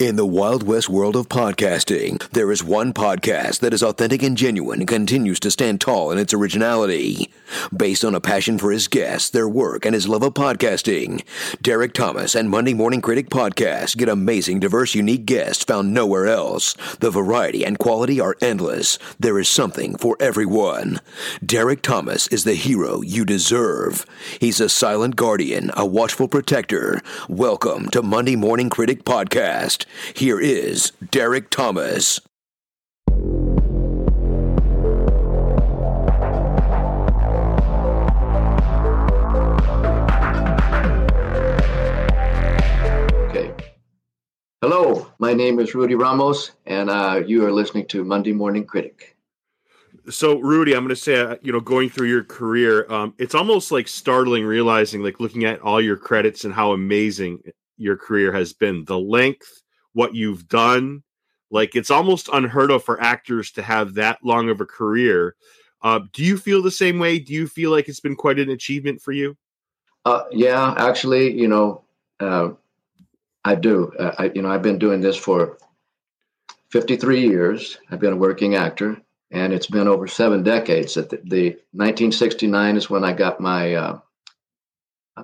In the Wild West world of podcasting, there is one podcast that is authentic and genuine and continues to stand tall in its originality. Based on a passion for his guests, their work, and his love of podcasting, Derek Thomas and Monday Morning Critic Podcast get amazing, diverse, unique guests found nowhere else. The variety and quality are endless. There is something for everyone. Derek Thomas is the hero you deserve. He's a silent guardian, a watchful protector. Welcome to Monday Morning Critic Podcast. Here is Derek Thomas. Okay. Hello, my name is Rudy Ramos, and uh, you are listening to Monday Morning Critic. So, Rudy, I'm going to say, uh, you know, going through your career, um, it's almost like startling realizing, like looking at all your credits and how amazing your career has been. The length, what you've done, like it's almost unheard of for actors to have that long of a career. Uh, do you feel the same way? Do you feel like it's been quite an achievement for you? Uh, yeah, actually, you know, uh, I do. Uh, I, you know, I've been doing this for 53 years. I've been a working actor, and it's been over seven decades. That the, the 1969 is when I got my uh,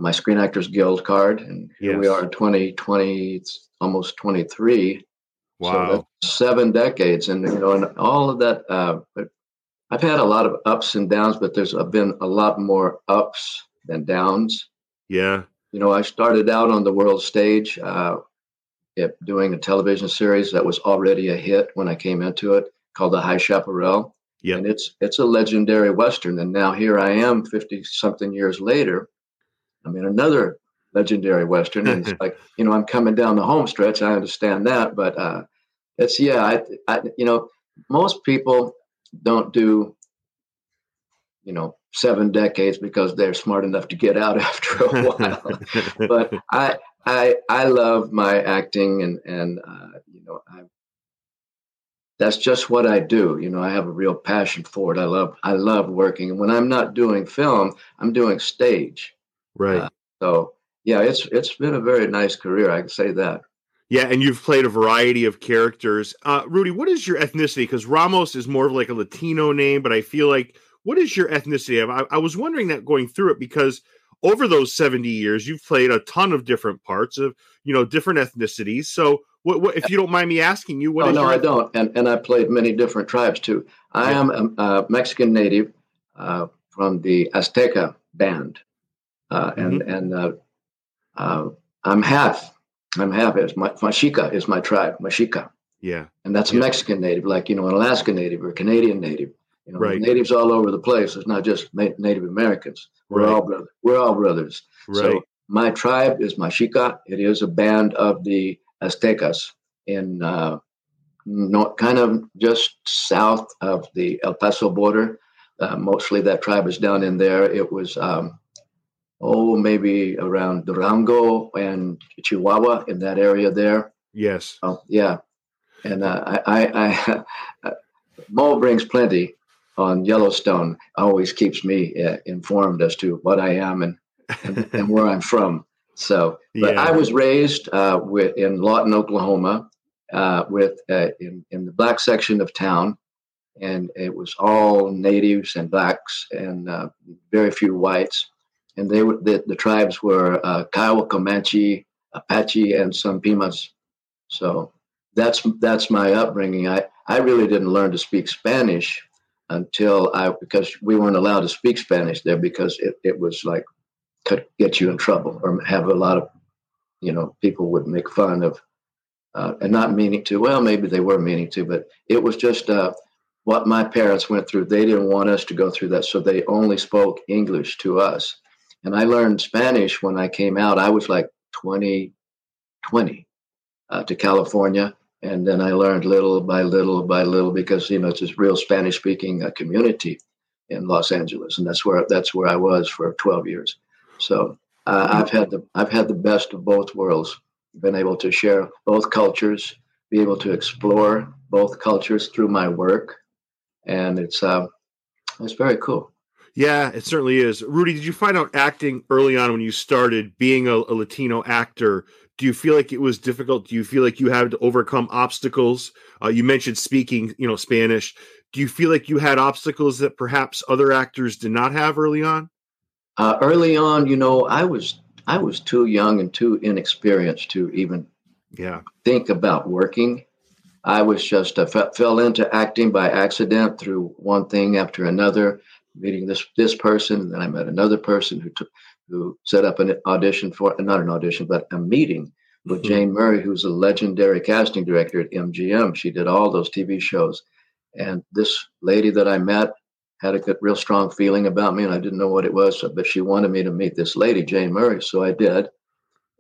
my Screen Actors Guild card, and here we are 2020, it's almost 23. So Wow. that's seven decades, and you know, and all of that. Uh, I've had a lot of ups and downs, but there's been a lot more ups than downs. yeah. You know, I started out on the world stage, uh, doing a television series that was already a hit when I came into it, called The High Chaparral, Yeah. and it's it's a legendary western. And now here I am, fifty something years later. I'm in another legendary western, and it's like you know, I'm coming down the home stretch. I understand that, but uh, it's yeah, I, I you know, most people don't do you know seven decades because they're smart enough to get out after a while but I I I love my acting and and uh, you know I that's just what I do. You know, I have a real passion for it. I love I love working, and when I'm not doing film, I'm doing stage. Right. Uh, So yeah, it's it's been a very nice career. I can say that. Yeah, and you've played a variety of characters. Uh, Rudy, what is your ethnicity? Because Ramos is more of like a Latino name, but I feel like what is your ethnicity? I, I was wondering that going through it because over those seventy years, you've played a ton of different parts of you know different ethnicities. So, what, what if you don't mind me asking you, what oh is no, I don't. And and I played many different tribes too. I am a, a Mexican native uh, from the Azteca band, uh, and Mm-hmm. and uh, uh, I'm half. I'm half. It's my Mexica is my tribe, Mexica, Yeah, and that's a Yeah. Mexican native, like you know, an Alaska native or a Canadian native. You know, Right. natives all over the place. It's not just Native Americans. We're Right. all brothers. We're all brothers. right. So my tribe is Mashika. It is a band of the Aztecas in uh, not kind of just south of the El Paso border. Uh, mostly that tribe is down in there. It was um, oh maybe around Durango and Chihuahua in that area there. yes, Oh yeah, and uh, I, I, I Mo brings plenty on Yellowstone. Always keeps me uh, informed as to what I am and and, and where I'm from. So, but Yeah. I was raised uh, with in Lawton, Oklahoma, uh, with uh, in in the black section of town, and it was all natives and blacks and uh, very few whites. And they were the, the tribes were uh, Kiowa, Comanche, Apache, and some Pimas. So that's that's my upbringing. I I really didn't learn to speak Spanish until I because we weren't allowed to speak Spanish there because it, it was like could get you in trouble or have a lot of you know people would make fun of uh, and not meaning to well maybe they were meaning to but it was just uh, what my parents went through they didn't want us to go through that so they only spoke english to us and i learned spanish when i came out. I was like 20 20 uh, to california. And then i learned little by little by little because you know it's this real spanish speaking uh, community in los angeles. And that's where that's where i was for 12 years. So uh, I've had the I've had the best of both worlds. Been able to share both cultures, be able to explore both cultures through my work, and it's uh, it's very cool. Yeah, it certainly is. Rudy, did you find out acting early on when you started being a, a Latino actor? do you feel like it was difficult? Do you feel like you had to overcome obstacles? Uh, you mentioned speaking, you know, Spanish. Do you feel like you had obstacles that perhaps other actors did not have early on? Uh, early on, you know, I was I was too young and too inexperienced to even yeah think about working. I was just uh, fell into acting by accident through one thing after another, meeting this this person, and then I met another person who took who set up an audition for not an audition but a meeting with mm-hmm. Jane Murray, who's a legendary casting director at MGM. She did all those TV shows, and this lady that I met had a good, real strong feeling about me, and I didn't know what it was, but she wanted me to meet this lady, Jane Murray, so I did.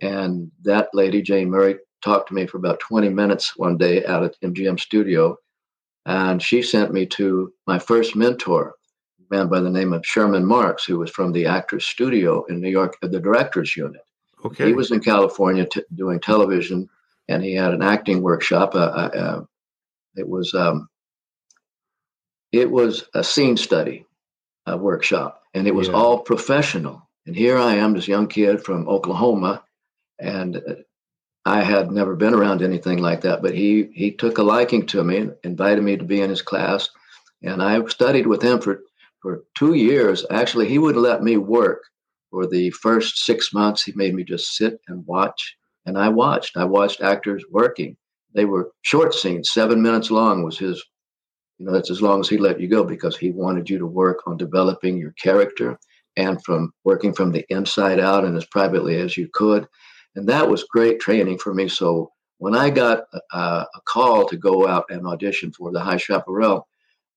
And that lady, Jane Murray, talked to me for about 20 minutes one day out at MGM studio, and she sent me to my first mentor, man by the name of Sherman Marks, who was from the Actors Studio in New York, the directors unit. Okay. He was in California t- doing television, and he had an acting workshop. Uh, uh, uh it was um, it was a scene study a workshop, and it was yeah. all professional. And here I am, this young kid from Oklahoma, and uh, I had never been around anything like that. But he he took a liking to me and invited me to be in his class, and I studied with him for for two years. Actually, he wouldn't let me work for the first six months. He made me just sit and watch, and I watched. I watched actors working. They were short scenes, seven minutes long was his you know, that's as long as he let you go because he wanted you to work on developing your character and from working from the inside out and as privately as you could. And that was great training for me. So when I got a, a call to go out and audition for the High Chaparral,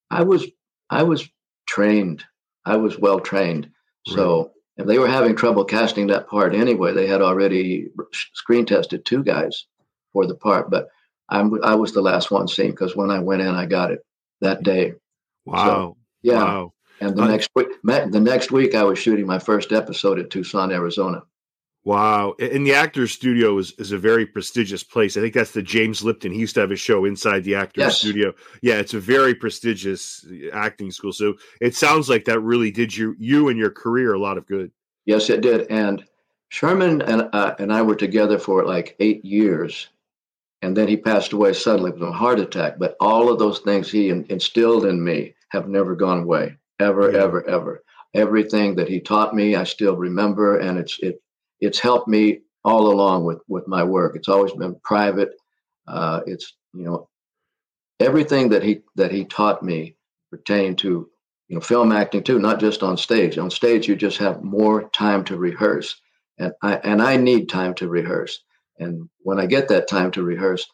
I was I was trained. I was well trained. So if they were having trouble casting that part anyway, they had already screen tested two guys for the part. But I'm, I was the last one seen because when I went in, I got it that day. Wow. So, yeah. Wow. And the uh, next week, the next week, I was shooting my first episode at Tucson, Arizona. Wow. And the Actors Studio is, is a very prestigious place. I think that's the James Lipton. He used to have a show inside the Actors yes. Studio. Yeah, it's a very prestigious acting school. So it sounds like that really did you you and your career a lot of good. Yes, it did. And Sherman and uh, and I were together for like eight years and then he passed away suddenly from a heart attack. But all of those things he instilled in me have never gone away, ever, yeah. ever, ever. Everything that he taught me, I still remember, and it's it it's helped me all along with with my work. It's always been private. Uh, it's you know everything that he that he taught me pertained to you know film acting too, not just on stage. On stage, you just have more time to rehearse, and I and I need time to rehearse. And when I get that time to rehearse,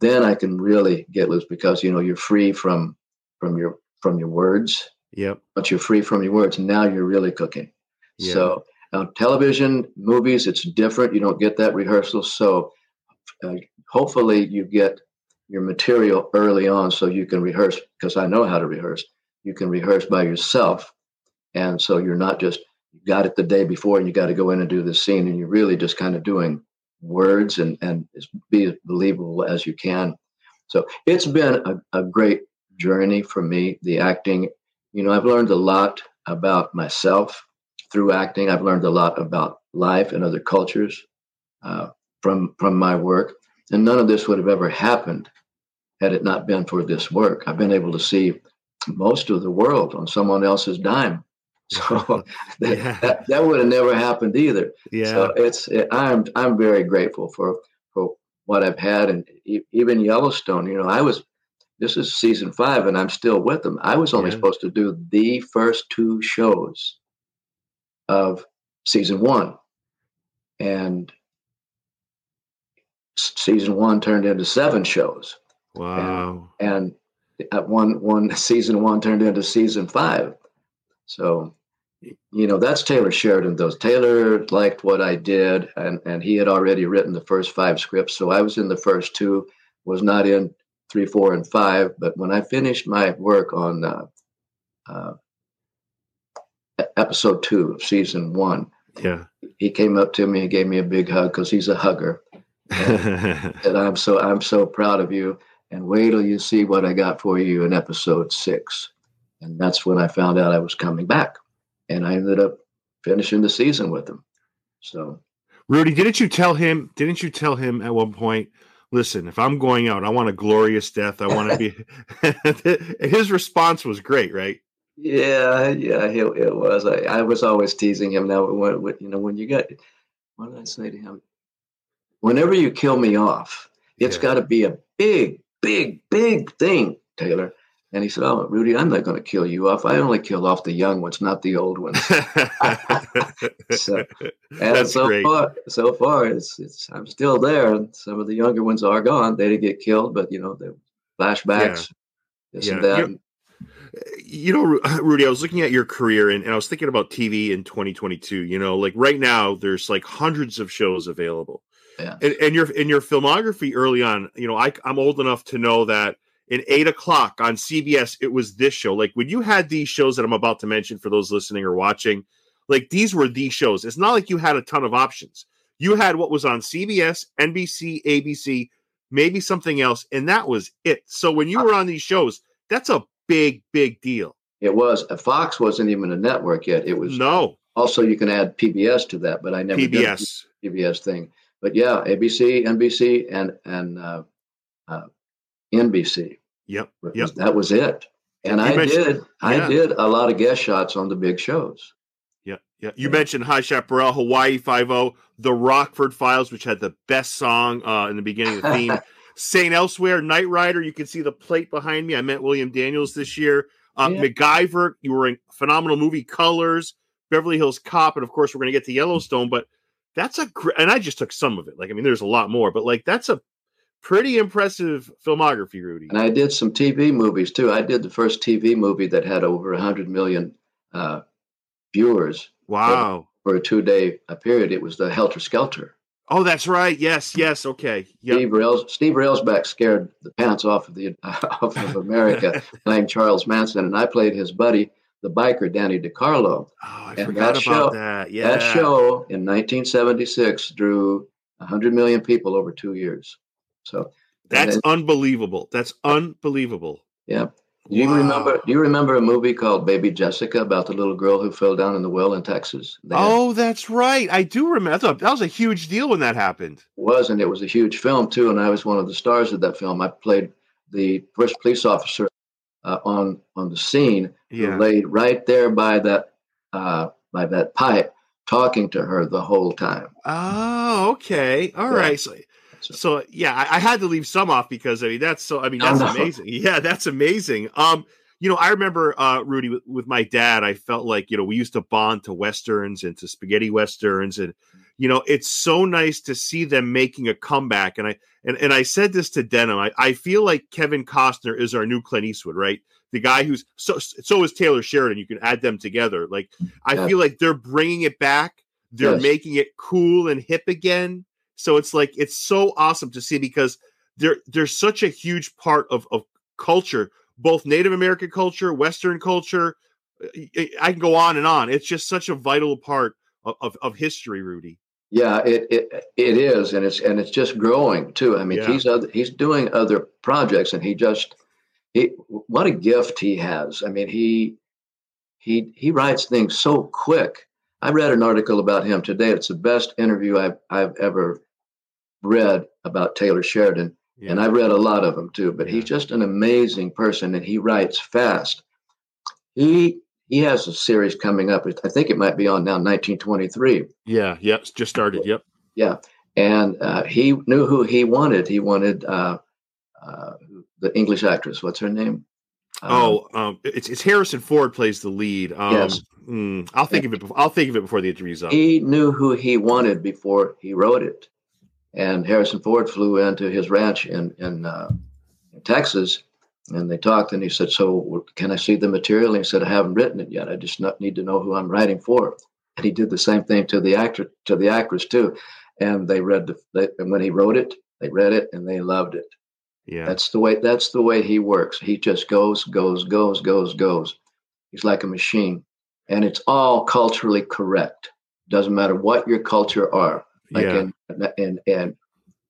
then I can really get loose because you know you're free from from your from your words. Yep. But you're free from your words. Now you're really cooking. Yep. So on television, movies, it's different. You don't get that rehearsal. So uh, hopefully you get your material early on so you can rehearse because I know how to rehearse. You can rehearse by yourself. And so you're not just you got it the day before and you got to go in and do the scene and you're really just kind of doing words and, and be as believable as you can. So it's been a, a great journey for me, the acting. You know, I've learned a lot about myself through acting. I've learned a lot about life and other cultures uh, from from my work, and none of this would have ever happened had it not been for this work. I've been able to see most of the world on someone else's dime, so that, yeah. that, that, would have never happened either. Yeah. So it's it, I'm I'm very grateful for for what I've had, and even Yellowstone. You know, I was this is season five, and I'm still with them. I was only yeah. supposed to do the first two shows of season one, and season one turned into seven shows. Wow! And, and at one one season one turned into season five. So you know that's taylor sheridan Those taylor liked what i did and and he had already written the first five scripts so i was in the first two was not in three four and five but when i finished my work on uh, uh, episode two of season one yeah he came up to me and gave me a big hug because he's a hugger and, and i'm so i'm so proud of you and wait till you see what i got for you in episode six and that's when i found out i was coming back and I ended up finishing the season with him. So, Rudy, didn't you tell him? Didn't you tell him at one point? Listen, if I'm going out, I want a glorious death. I want to be. His response was great, right? Yeah, yeah, it, it was. I, I was always teasing him. Now, when, when, you know, when you get, what did I say to him? Whenever you kill me off, it's yeah. got to be a big, big, big thing, Taylor. And he said, "Oh, Rudy, I'm not going to kill you off. I only kill off the young ones, not the old ones." so, and That's so great. far, so far, it's it's I'm still there. Some of the younger ones are gone. They didn't get killed, but you know, the flashbacks, yeah. this yeah. and that. You, you know, Rudy, I was looking at your career and, and I was thinking about TV in 2022. You know, like right now, there's like hundreds of shows available. Yeah. And, and your in your filmography early on, you know, I, I'm old enough to know that in eight o'clock on CBS, it was this show. Like when you had these shows that I'm about to mention for those listening or watching, like these were the shows. It's not like you had a ton of options. You had what was on CBS, NBC, ABC, maybe something else, and that was it. So when you uh were on these shows, that's a big, big deal. It was. Fox wasn't even a network yet. It was no. Also, you can add PBS to that, but I never PBS did PBS thing. But yeah, ABC, NBC, and and uh, uh, NBC. Yep. Yep. That was it. And you I did yeah. I did a lot of guest shots on the big shows. Yeah. Yeah. You yeah. mentioned High Chaparral, Hawaii Five O, The Rockford Files, which had the best song uh, in the beginning of the theme. St. Elsewhere, Knight Rider. You can see the plate behind me. I met William Daniels this year. Uh, yeah. MacGyver, you were in phenomenal movie Colors, Beverly Hills Cop, and of course we're going to get to Yellowstone. But that's a great, and I just took some of it. Like I mean, there's a lot more, but like that's a pretty impressive filmography, Rudy. And I did some TV movies too. I did the first TV movie that had over 100 million uh, viewers. Wow. For, for a two day uh, period. It was the Helter Skelter. Oh, that's right. Yes, yes. Okay. Yep. Steve Rails, Steve Railsback scared the pants off of the off of America, named Charles Manson, and I played his buddy, the biker Danny DeCarlo. Oh, I and forgot that show, that. Yeah. That show in 1976 drew 100 million people over two years. So that's then, unbelievable. That's unbelievable. Yeah. Do you wow. remember? Do you remember a movie called Baby Jessica about the little girl who fell down in the well in Texas? They oh, had, that's right. I do remember. That was a huge deal when that happened. Was and it was a huge film too, and I was one of the stars of that film. I played the first police officer uh, on on the scene yeah. who laid right there by that uh, by that pipe, talking to her the whole time. Oh, okay, all yeah. right. So so, so yeah, I, I, had to leave some off because I mean that's so I mean that's amazing. Yeah, that's amazing. Um, you know, I remember uh, Rudy with, with, my dad. I felt like you know we used to bond to westerns and to spaghetti westerns, and you know it's so nice to see them making a comeback. And I and, and I said this to Denham. I, I feel like Kevin Costner is our new Clint Eastwood, right? The guy who's so so is Taylor Sheridan. You can add them together. Like I yeah. feel like they're bringing it back. They're yes. making it cool and hip again. So it's like it's so awesome to see because there there's such a huge part of of culture, both Native American culture, Western culture. Eh, eh, eh, I can go on and on. It's just such a vital part of, of, of history, Rudy. Yeah, it, it it is, and it's and it's just growing too. I mean, yeah. he's other, he's doing other projects, and he just he what a gift he has. I mean, he he he writes things so quick. I read an article about him today. It's the best interview I've I've ever read about Taylor Sheridan, yeah. and I've read a lot of them too. But yeah. he's just an amazing person, and he writes fast. He he has a series coming up. I think it might be on now, 1923. Yeah, yep, just started. Yep. Yeah, and uh, he knew who he wanted. He wanted uh, uh, the English actress. What's her name? oh, um, um, it's it's Harrison Ford plays the lead. Um, yes. Mm, I'll think of it. Before, I'll think of it before the interview's up. He knew who he wanted before he wrote it. And Harrison Ford flew into his ranch in in, uh, in Texas, and they talked. And he said, "So can I see the material?" And he said, "I haven't written it yet. I just need to know who I'm writing for." And he did the same thing to the actor to the actress too. And they read the they, and when he wrote it, they read it and they loved it. Yeah, that's the way that's the way he works. He just goes, goes, goes, goes, goes. He's like a machine, and it's all culturally correct. Doesn't matter what your culture are. Like yeah. in, in, in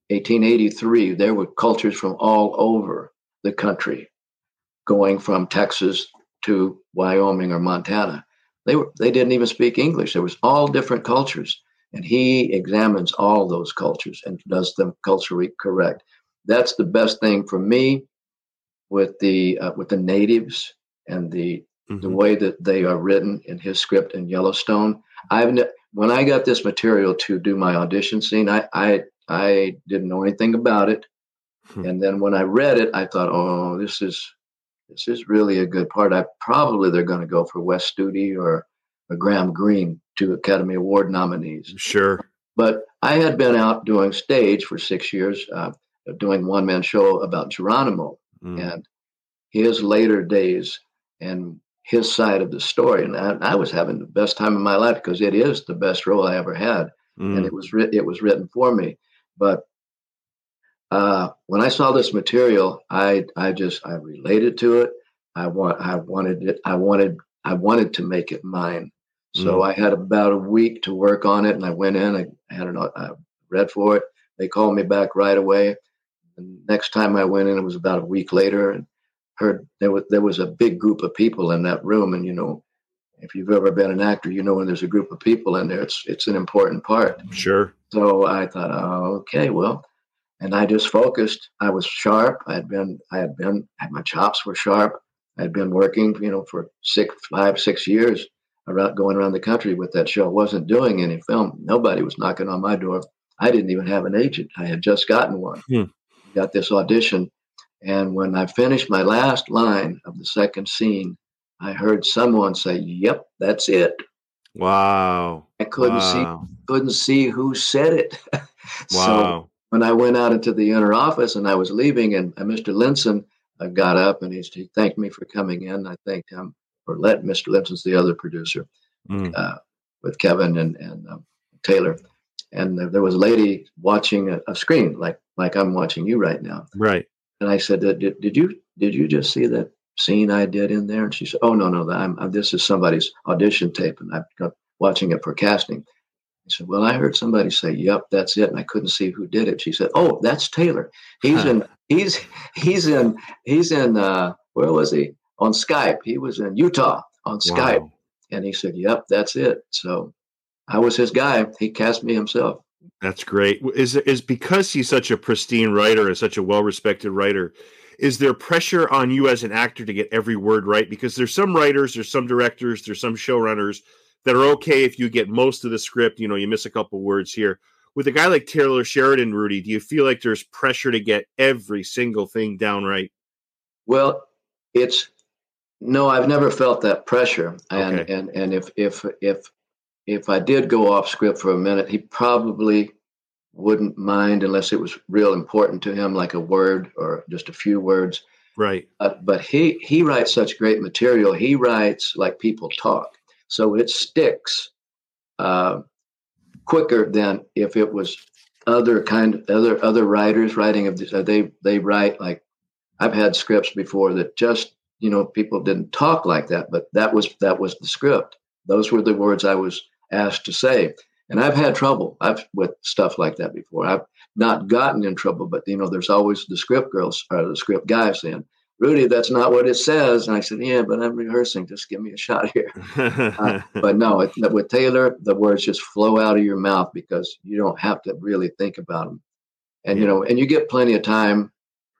1883, there were cultures from all over the country, going from Texas to Wyoming or Montana. They were they didn't even speak English. There was all different cultures, and he examines all those cultures and does them culturally correct. That's the best thing for me with the uh, with the natives and the mm-hmm. the way that they are written in his script in Yellowstone. I've ne- when I got this material to do my audition scene, I I, I didn't know anything about it, hmm. and then when I read it, I thought, oh, this is this is really a good part. I probably they're going to go for Wes Studi or, or Graham Greene, two Academy Award nominees. Sure, but I had been out doing stage for six years, uh, doing one man show about Geronimo mm. and his later days and his side of the story. And I, I, was having the best time of my life because it is the best role I ever had, mm. and it was writ- it was written for me. But uh, when I saw this material, I I just I related to it. I want I wanted it. I wanted I wanted to make it mine. So mm. I had about a week to work on it, and I went in. I, I had an I read for it. They called me back right away. And next time I went in, it was about a week later, and heard there was there was a big group of people in that room, and you know, if you've ever been an actor, you know when there's a group of people in there, it's it's an important part. Sure. So I thought, oh, okay, well, and I just focused. I was sharp. I had been I had been my chops were sharp. I had been working, you know, for six, five, six years around going around the country with that show. I wasn't doing any film. Nobody was knocking on my door. I didn't even have an agent. I had just gotten one. Hmm. Got this audition and when I finished my last line of the second scene, I heard someone say, "Yep, that's it." Wow. I couldn't wow. see couldn't see who said it. so wow. when I went out into the inner office and I was leaving, and uh, Mr. Linson uh, got up and he, he, thanked me for coming in. I thanked him for let Mr. Linson's the other producer mm. uh, with Kevin and and um, Taylor, and there was a lady watching a, a screen like like I'm watching you right now. Right. And I said, did, did you did you just see that scene I did in there? And she said, Oh no no, I'm, I'm, this is somebody's audition tape, and I'm watching it for casting. I said, Well, I heard somebody say, Yep, that's it, and I couldn't see who did it. She said, Oh, that's Taylor. He's in he's he's in he's in uh, where was he on Skype? He was in Utah on Skype, wow. and he said, Yep, that's it. So I was his guy. He cast me himself. That's great. Is is because he's such a pristine writer and such a well-respected writer, is there pressure on you as an actor to get every word right? Because there's some writers, there's some directors, there's some showrunners that are okay if you get most of the script, you know, you miss a couple words here. With a guy like Taylor Sheridan, Rudy, do you feel like there's pressure to get every single thing down right? Well, it's no, I've never felt that pressure. And okay. and and if if if if I did go off script for a minute, he probably wouldn't mind unless it was real important to him, like a word or just a few words. Right. Uh, but he he writes such great material. He writes like people talk, so it sticks uh, quicker than if it was other kind of other other writers writing of this. Uh, they they write like I've had scripts before that just you know people didn't talk like that, but that was that was the script. Those were the words I was asked to say. And I've had trouble I've with stuff like that before. I've not gotten in trouble, but you know, there's always the script girls or the script guy saying, Rudy, that's not what it says. And I said, Yeah, but I'm rehearsing. Just give me a shot here. uh, but no, it, with Taylor, the words just flow out of your mouth because you don't have to really think about them. And, yeah. you know, and you get plenty of time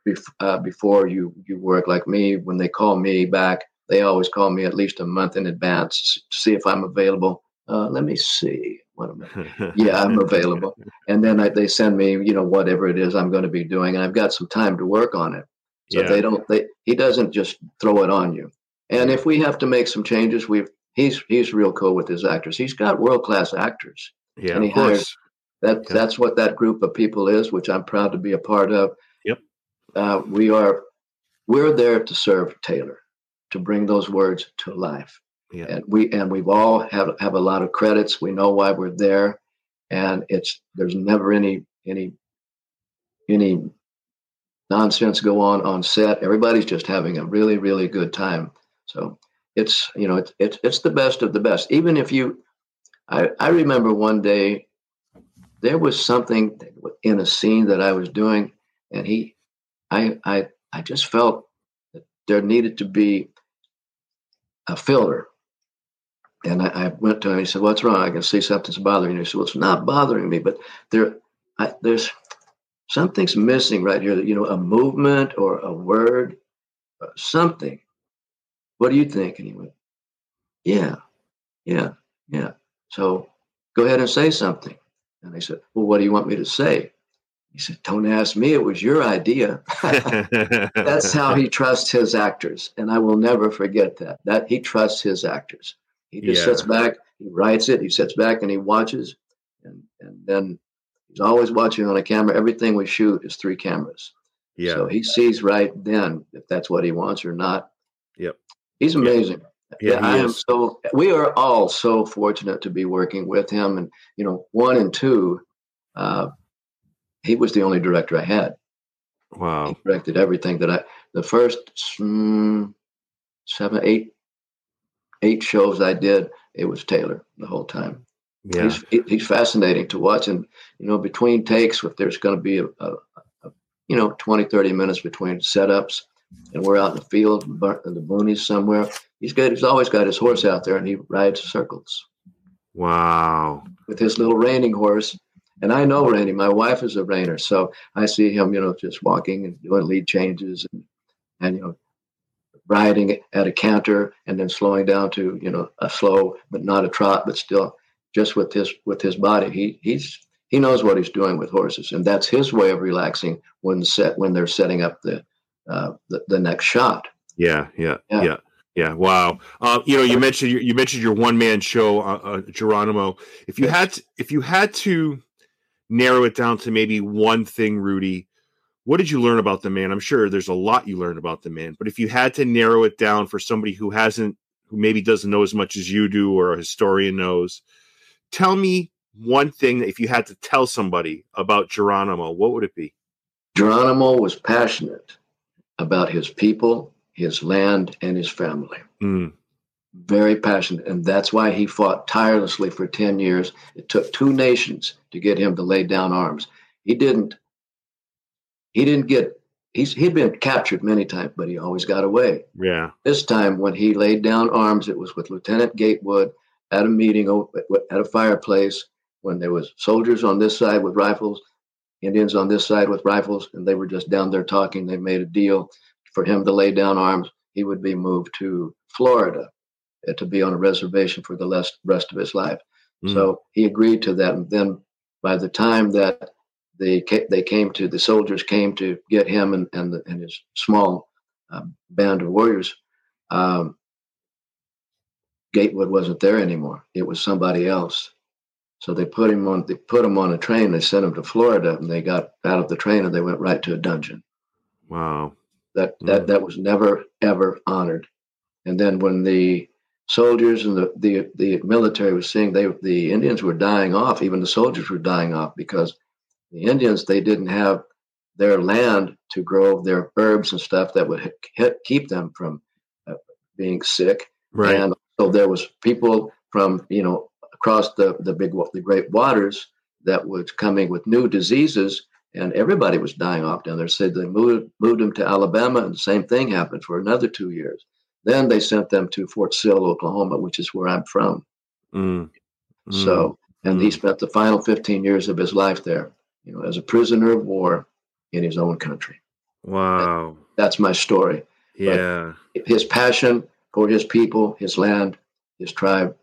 bef- uh, before you, you work. Like me, when they call me back, they always call me at least a month in advance to see if I'm available uh, let me see. What am I? yeah i'm available. And then I, they send me you know whatever it is i'm going to be doing and i've got some time to work on it. So yeah. they don't they he doesn't just throw it on you. And if we have to make some changes we've he's he's real cool with his actors. He's got world-class actors. Yeah and he hires that okay. that's what that group of people is which i'm proud to be a part of. Yep. Uh, we are we're there to serve taylor to bring those words to life yeah. And we and we've all have have a lot of credits. We know why we're there, and it's there's never any any any nonsense go on on set. Everybody's just having a really really good time. So it's you know it's it's it's the best of the best. Even if you, I I remember one day there was something in a scene that I was doing, and he, I I I just felt that there needed to be a filler and I, I, went to him. He said, "What's wrong? I can see something's bothering you." He said, "Well, it's not bothering me, but there, I, there's something's missing right here. That You know, a movement or a word, or uh, something. What do you think?" And he went, "Yeah, yeah, yeah." So go ahead and say something. And I said, "Well, what do you want me to say?" He said, Don't ask me. It was your idea. That's how he trusts his actors. And I will never forget that. That he trusts his actors. He just yeah. sits back, he writes it, he sits back and he watches. And, and then he's always watching on a camera. Everything we shoot is three cameras. Yeah. So he sees right then if that's what he wants or not. Yep. He's amazing. Yeah, yeah I am so we are all so fortunate to be working with him. And you know, one and two, uh, he was the only director I had. Wow. He directed everything that I, the first mm, seven, eight, eight shows I did, it was Taylor the whole time. Yeah. He's, he's fascinating to watch. And, you know, between takes, if there's going to be a, a, a, you know, 20, 30 minutes between setups and we're out in the field, in the boonies somewhere, he's got, he's always got his horse out there and he rides circles. Wow. With his little reining horse and I know Randy. My wife is a reiner, so I see him, you know, just walking and doing lead changes and, and you know, riding at a canter and then slowing down to, you know, a slow but not a trot, but still just with his with his body. He he's he knows what he's doing with horses, and that's his way of relaxing when set when they're setting up the uh, the, the next shot. Yeah, yeah, yeah. yeah. Yeah, wow. Uh, you know, you mentioned you mentioned your one man show, uh, uh, Geronimo. If you had to, if you had to narrow it down to maybe one thing, Rudy, what did you learn about the man? I'm sure there's a lot you learned about the man, but if you had to narrow it down for somebody who hasn't, who maybe doesn't know as much as you do or a historian knows, tell me one thing that if you had to tell somebody about Geronimo, what would it be? Geronimo was passionate about his people, his land, and his family. Mm very passionate, and that's why he fought tirelessly for 10 years. It took two nations to get him to lay down arms. He didn't, he didn't get, he's, he'd been captured many times, but he always got away. Yeah. This time, when he laid down arms, it was with Lieutenant Gatewood at a meeting at a fireplace when there was soldiers on this side with rifles, Indians on this side with rifles, and they were just down there talking. They made a deal for him to lay down arms. He would be moved to Florida uh, to be on a reservation for the rest of his life. Mm. So he agreed to that. And then by the time that they they came to the soldiers came to get him and and, the, and his small uh, band of warriors, um, Gatewood wasn't there anymore. It was somebody else. So they put him on. They put him on a train. They sent him to Florida, and they got out of the train and they went right to a dungeon. Wow. That that mm. that was never ever honored. And then when the soldiers and the, the, the military was seeing they the Indians were dying off. Even the soldiers were dying off because the Indians they didn't have their land to grow their herbs and stuff that would hit, keep them from uh, being sick. Right. And so there was people from you know across the the big the great waters that was coming with new diseases. And everybody was dying off down there. Said they moved moved them to Alabama, and the same thing happened for another two years. Then they sent them to Fort Sill, Oklahoma, which is where I'm from. Mm. Mm. So, and mm. he spent the final 15 years of his life there, you know, as a prisoner of war in his own country. Wow. that's my story. Yeah. But his passion for his people, his land, his tribe,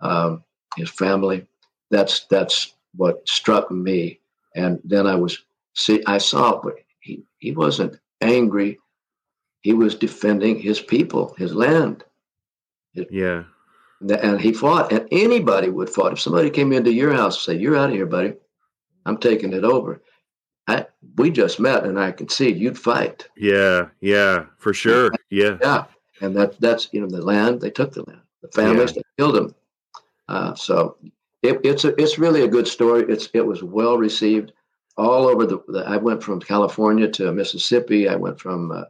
um, his family, that's that's what struck me. And then I was see I saw but he he wasn't angry he was defending his people, his land. Yeah. And he fought, and anybody would fight. If somebody came into your house and said, You're out of here, buddy, I'm taking it over. I, we just met and I can see you'd fight. Yeah, yeah, for sure. Yeah. Yeah. And that that's you know, the land, they took the land. The families, yeah. killed them. Uh, so it, it's a, it's really a good story. It's it was well received all over the, the I went from California to Mississippi. I went from uh,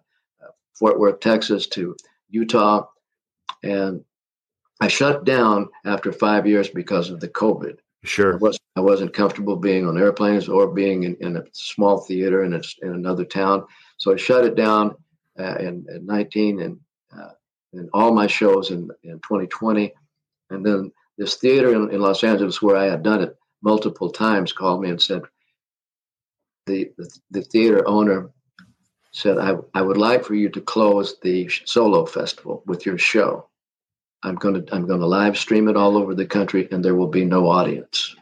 Fort Worth, Texas to Utah. And I shut down after five years because of the COVID. Sure. I, was, I wasn't comfortable being on airplanes or being in, in a small theater in, a, in another town. So I shut it down uh, in, in 19 and, uh, and all my shows in, in 2020. And then this theater in, in Los Angeles, where I had done it multiple times, called me and said, the, the, the theater owner said, I, I would like for you to close the solo festival with your show. I'm going to I'm going to live stream it all over the country, and there will be no audience.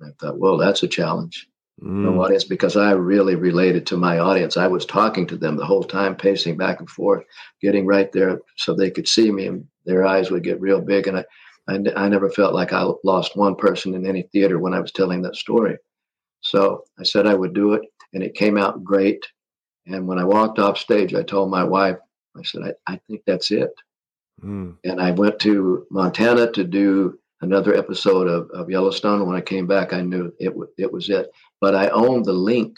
And I thought, well, that's a challenge. Mm. No audience because I really related to my audience. I was talking to them the whole time, pacing back and forth, getting right there so they could see me, and their eyes would get real big. And I, I, I never felt like I lost one person in any theater when I was telling that story. So I said I would do it, and it came out great. And when I walked off stage, I told my wife, I said, I, I think that's it. Mm. And I went to Montana to do another episode of, of Yellowstone. When I came back, I knew it, w- it was it. But I owned the link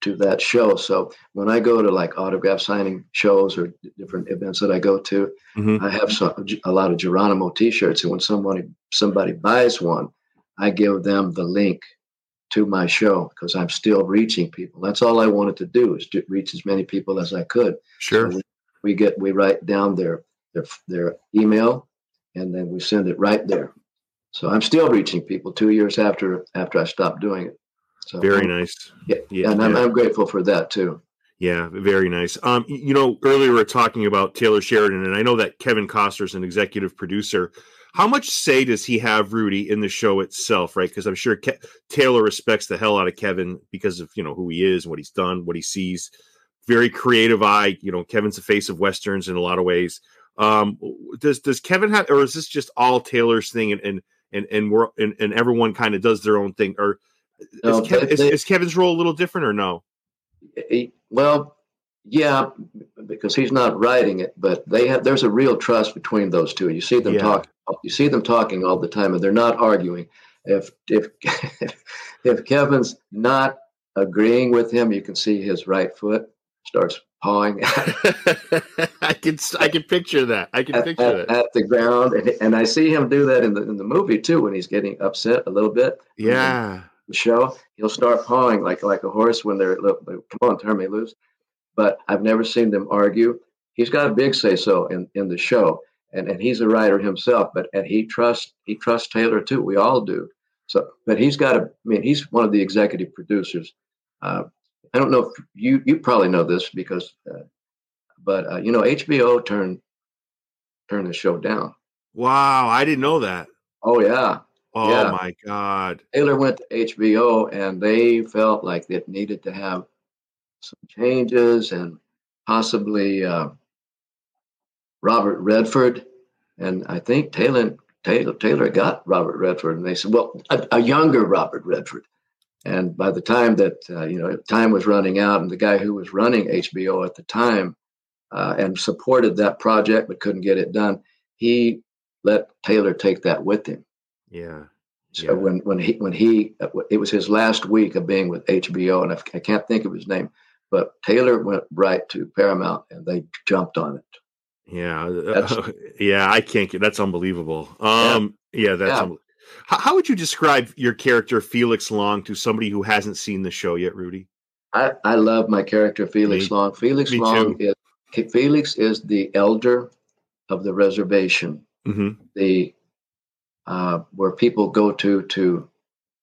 to that show. So when I go to like autograph signing shows or different events that I go to, mm-hmm. I have some, a lot of Geronimo T-shirts, and when somebody somebody buys one, I give them the link to my show because I'm still reaching people. That's all I wanted to do is to reach as many people as I could. Sure. So we, get we write down their their their email and then we send it right there. So I'm still reaching people two years after after I stopped doing it. So very nice. Yeah, yeah and I'm, I'm grateful for that too. Yeah, very nice. Um, you know, earlier we are talking about Taylor Sheridan, and I know that Kevin Costner is an executive producer how much say does he have, Rudy, in the show itself? Right, because I'm sure Ke- Taylor respects the hell out of Kevin because of you know who he is, and what he's done, what he sees. Very creative eye. You know, Kevin's the face of westerns in a lot of ways. Um, does does Kevin have, or is this just all Taylor's thing, and and and and, we're, and, and everyone kind of does their own thing, or no, is, Kev, they, is, is, Kevin's role a little different, or no? He, well, yeah, because he's not writing it, but they have. There's a real trust between those two. You see them yeah. talk you see them talking all the time, and they're not arguing. If if if Kevin's not agreeing with him, you can see his right foot starts pawing. I can I can picture that. I can at, picture at, that at the ground, and, and I see him do that in the in the movie too when he's getting upset a little bit. Yeah, the show he'll start pawing like like a horse when they're look, come on, turn me loose. But I've never seen them argue. He's got a big say so in in the show, and, and he's a writer himself, but and he trusts he trusts Taylor too. We all do. So, but he's got a. I mean, he's one of the executive producers. Uh, I don't know if you you probably know this because, uh, but uh, you know HBO turned turned the show down. Wow, I didn't know that. Oh yeah. Oh yeah. my God. Taylor went to HBO and they felt like it needed to have some changes and possibly uh, Robert Redford, and I think Taylor Taylor Taylor got Robert Redford, and they said, well, a, a younger Robert Redford. And by the time that uh, you know time was running out, and the guy who was running HBO at the time uh, and supported that project but couldn't get it done, he let Taylor take that with him. Yeah. So yeah. when when he when he it was his last week of being with HBO, and I, can't think of his name, but Taylor went right to Paramount, and they jumped on it. Yeah, uh, yeah, I can't get that's unbelievable. Um, yeah, yeah that's. Yeah. How, how, would you describe your character Felix Long to somebody who hasn't seen the show yet, Rudy? I, I love my character Felix me, Long. Felix Long too. is Felix is the elder of the reservation, mm-hmm. the uh, where people go to to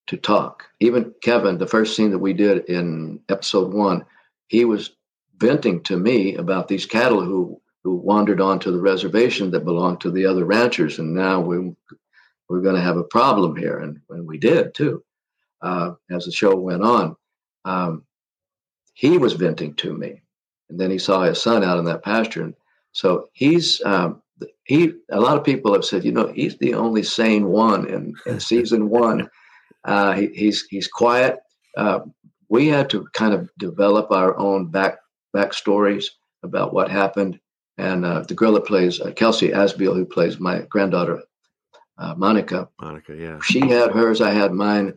to talk. Even Kevin, the first scene that we did in episode one, he was venting to me about these cattle who who wandered onto the reservation that belonged to the other ranchers, and now we we're going to have a problem here, and, and we did too. Uh, as the show went on, um, he was venting to me, and then he saw his son out in that pasture, and so he's um, he. A lot of people have said, you know, he's the only sane one in, in season one. Uh, he, he's he's quiet. Uh, we had to kind of develop our own back backstories about what happened and uh, the girl that plays uh, Kelsey Asbille, who plays my granddaughter uh, Monica. Monica, yeah. She had hers, I had mine,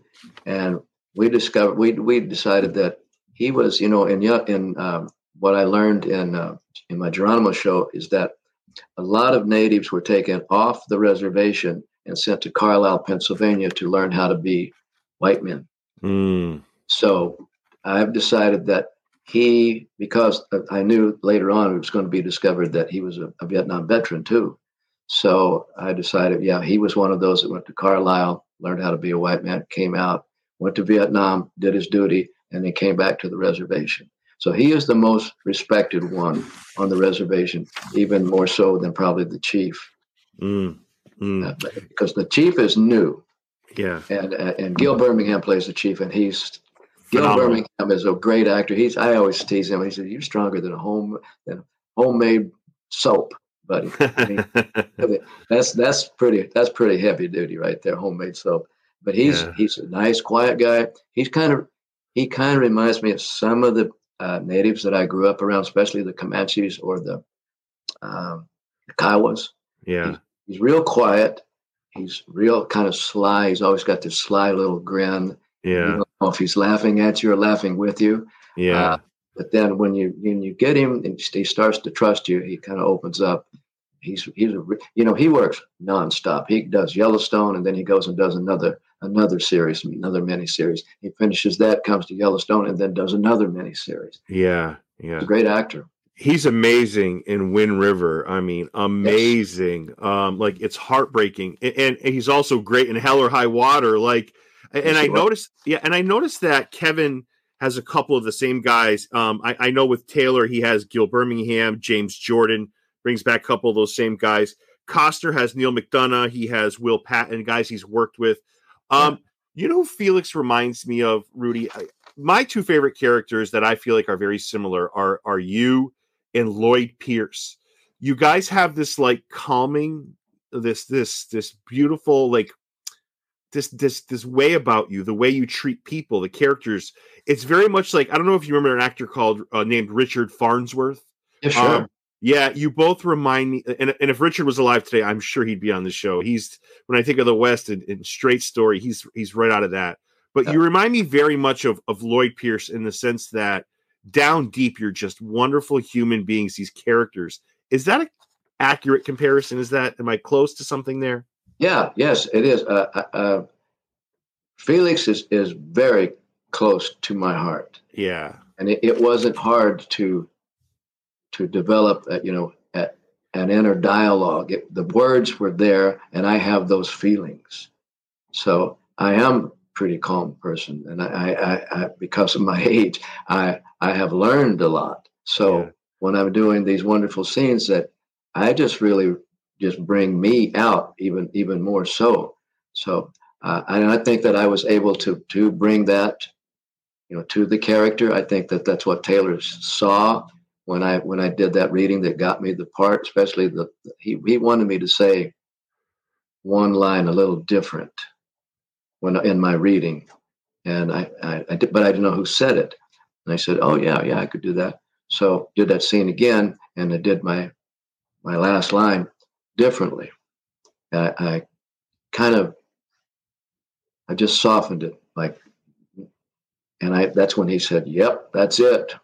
and we discovered we we decided that he was, you know, in in um, what I learned in uh, in my Geronimo show is that a lot of natives were taken off the reservation and sent to Carlisle, Pennsylvania, to learn how to be white men. Mm. So I've decided that he because I knew later on it was going to be discovered that he was a, a Vietnam veteran too. So I decided, yeah, he was one of those that went to Carlisle, learned how to be a white man, came out, went to Vietnam, did his duty, and then came back to the reservation. So he is the most respected one on the reservation, even more so than probably the chief. Mm, mm. Uh, because the chief is new. Yeah. And uh, and Gil Birmingham plays the chief, and he's Phenomenal. Gil Birmingham is a great actor. He's I always tease him. He said, "You're stronger than a home than homemade soap, buddy." I mean, that's that's pretty that's pretty heavy duty right there, homemade soap. But he's Yeah. he's a nice, quiet guy. He's kind of he kind of reminds me of some of the uh, natives that I grew up around, especially the Comanches or the um, the Kiowas. yeah. He's real quiet. He's real kind of sly. He's always got this sly little grin. You Yeah. don't know if he's laughing at you or laughing with you. Yeah. Uh, But then when you when you get him and he starts to trust you, he kind of opens up. He's he's a you know he works nonstop. He does Yellowstone and then he goes and does another another series, another mini series. He finishes that, comes to Yellowstone, and then does another mini series. Yeah. Yeah. He's a great actor. he's amazing in Wind River. I mean, amazing. Um, like it's heartbreaking, and, and he's also great in Hell or High Water. Like, and Yes, I noticed, yeah, and I noticed that Kevin has a couple of the same guys. Um, I, I know with Taylor, he has Gil Birmingham, James Jordan brings back a couple of those same guys. Costner has Neal McDonough. He has Will Patton, guys he's worked with. Um, you know, Felix reminds me of Rudy. I, my two favorite characters that I feel like are very similar are are you and Lloyd Pierce. You guys have this like calming, this this this beautiful like this this this way about you, the way you treat people, the characters. It's very much like I don't know if you remember an actor called uh, named Richard Farnsworth. Yeah, sure. Um, yeah, you both remind me. And, and if Richard was alive today, I'm sure he'd be on the show. He's when I think of the West and, and straight story, he's he's right out of that. But you remind me very much of of Lloyd Pierce in the sense that down deep, you're just wonderful human beings. These characters. Is that an accurate comparison? Is that am I close to something there? Yeah, yes, it is. Uh, uh, uh, Felix is is very close to my heart, Yeah, and it, it wasn't hard to to develop, uh, you know, a, an inner dialogue. It, the words were there, and I have those feelings. So I am a pretty calm person, and I, I, I, I because of my age, I I have learned a lot. So Yeah. when I'm doing these wonderful scenes, that I just really just bring me out even even more so. So uh, and I think that I was able to to bring that, you know, to the character. I think that that's what Taylor saw when I when I did that reading that got me the part. Especially the he he wanted me to say one line a little different when in my reading, and I I, I did, but I didn't know who said it. And I said, oh yeah yeah I could do that. So did that scene again, and I did my my last line differently. I, I kind of I just softened it like and I that's when he said, Yep, that's it.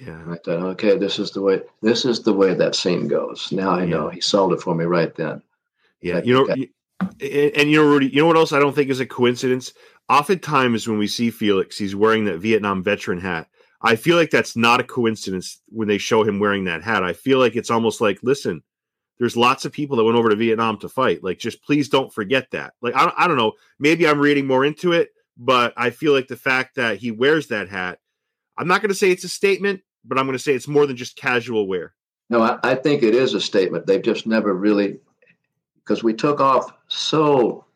yeah, And I thought, okay, this is the way this is the way that scene goes. Now I know he sold it for me right then. yeah. I You know, you- and, and you know, Rudy. You know what else I don't think is a coincidence. Oftentimes, when we see Felix, he's wearing that Vietnam veteran hat. I feel like that's not a coincidence when they show him wearing that hat. I feel like it's almost like, listen, there's lots of people that went over to Vietnam to fight. Like, just please don't forget that. Like, I, I don't know. Maybe I'm reading more into it, but I feel like the fact that he wears that hat, I'm not going to say it's a statement, but I'm going to say it's more than just casual wear. No, I, I think it is a statement. They've just never really because we took off so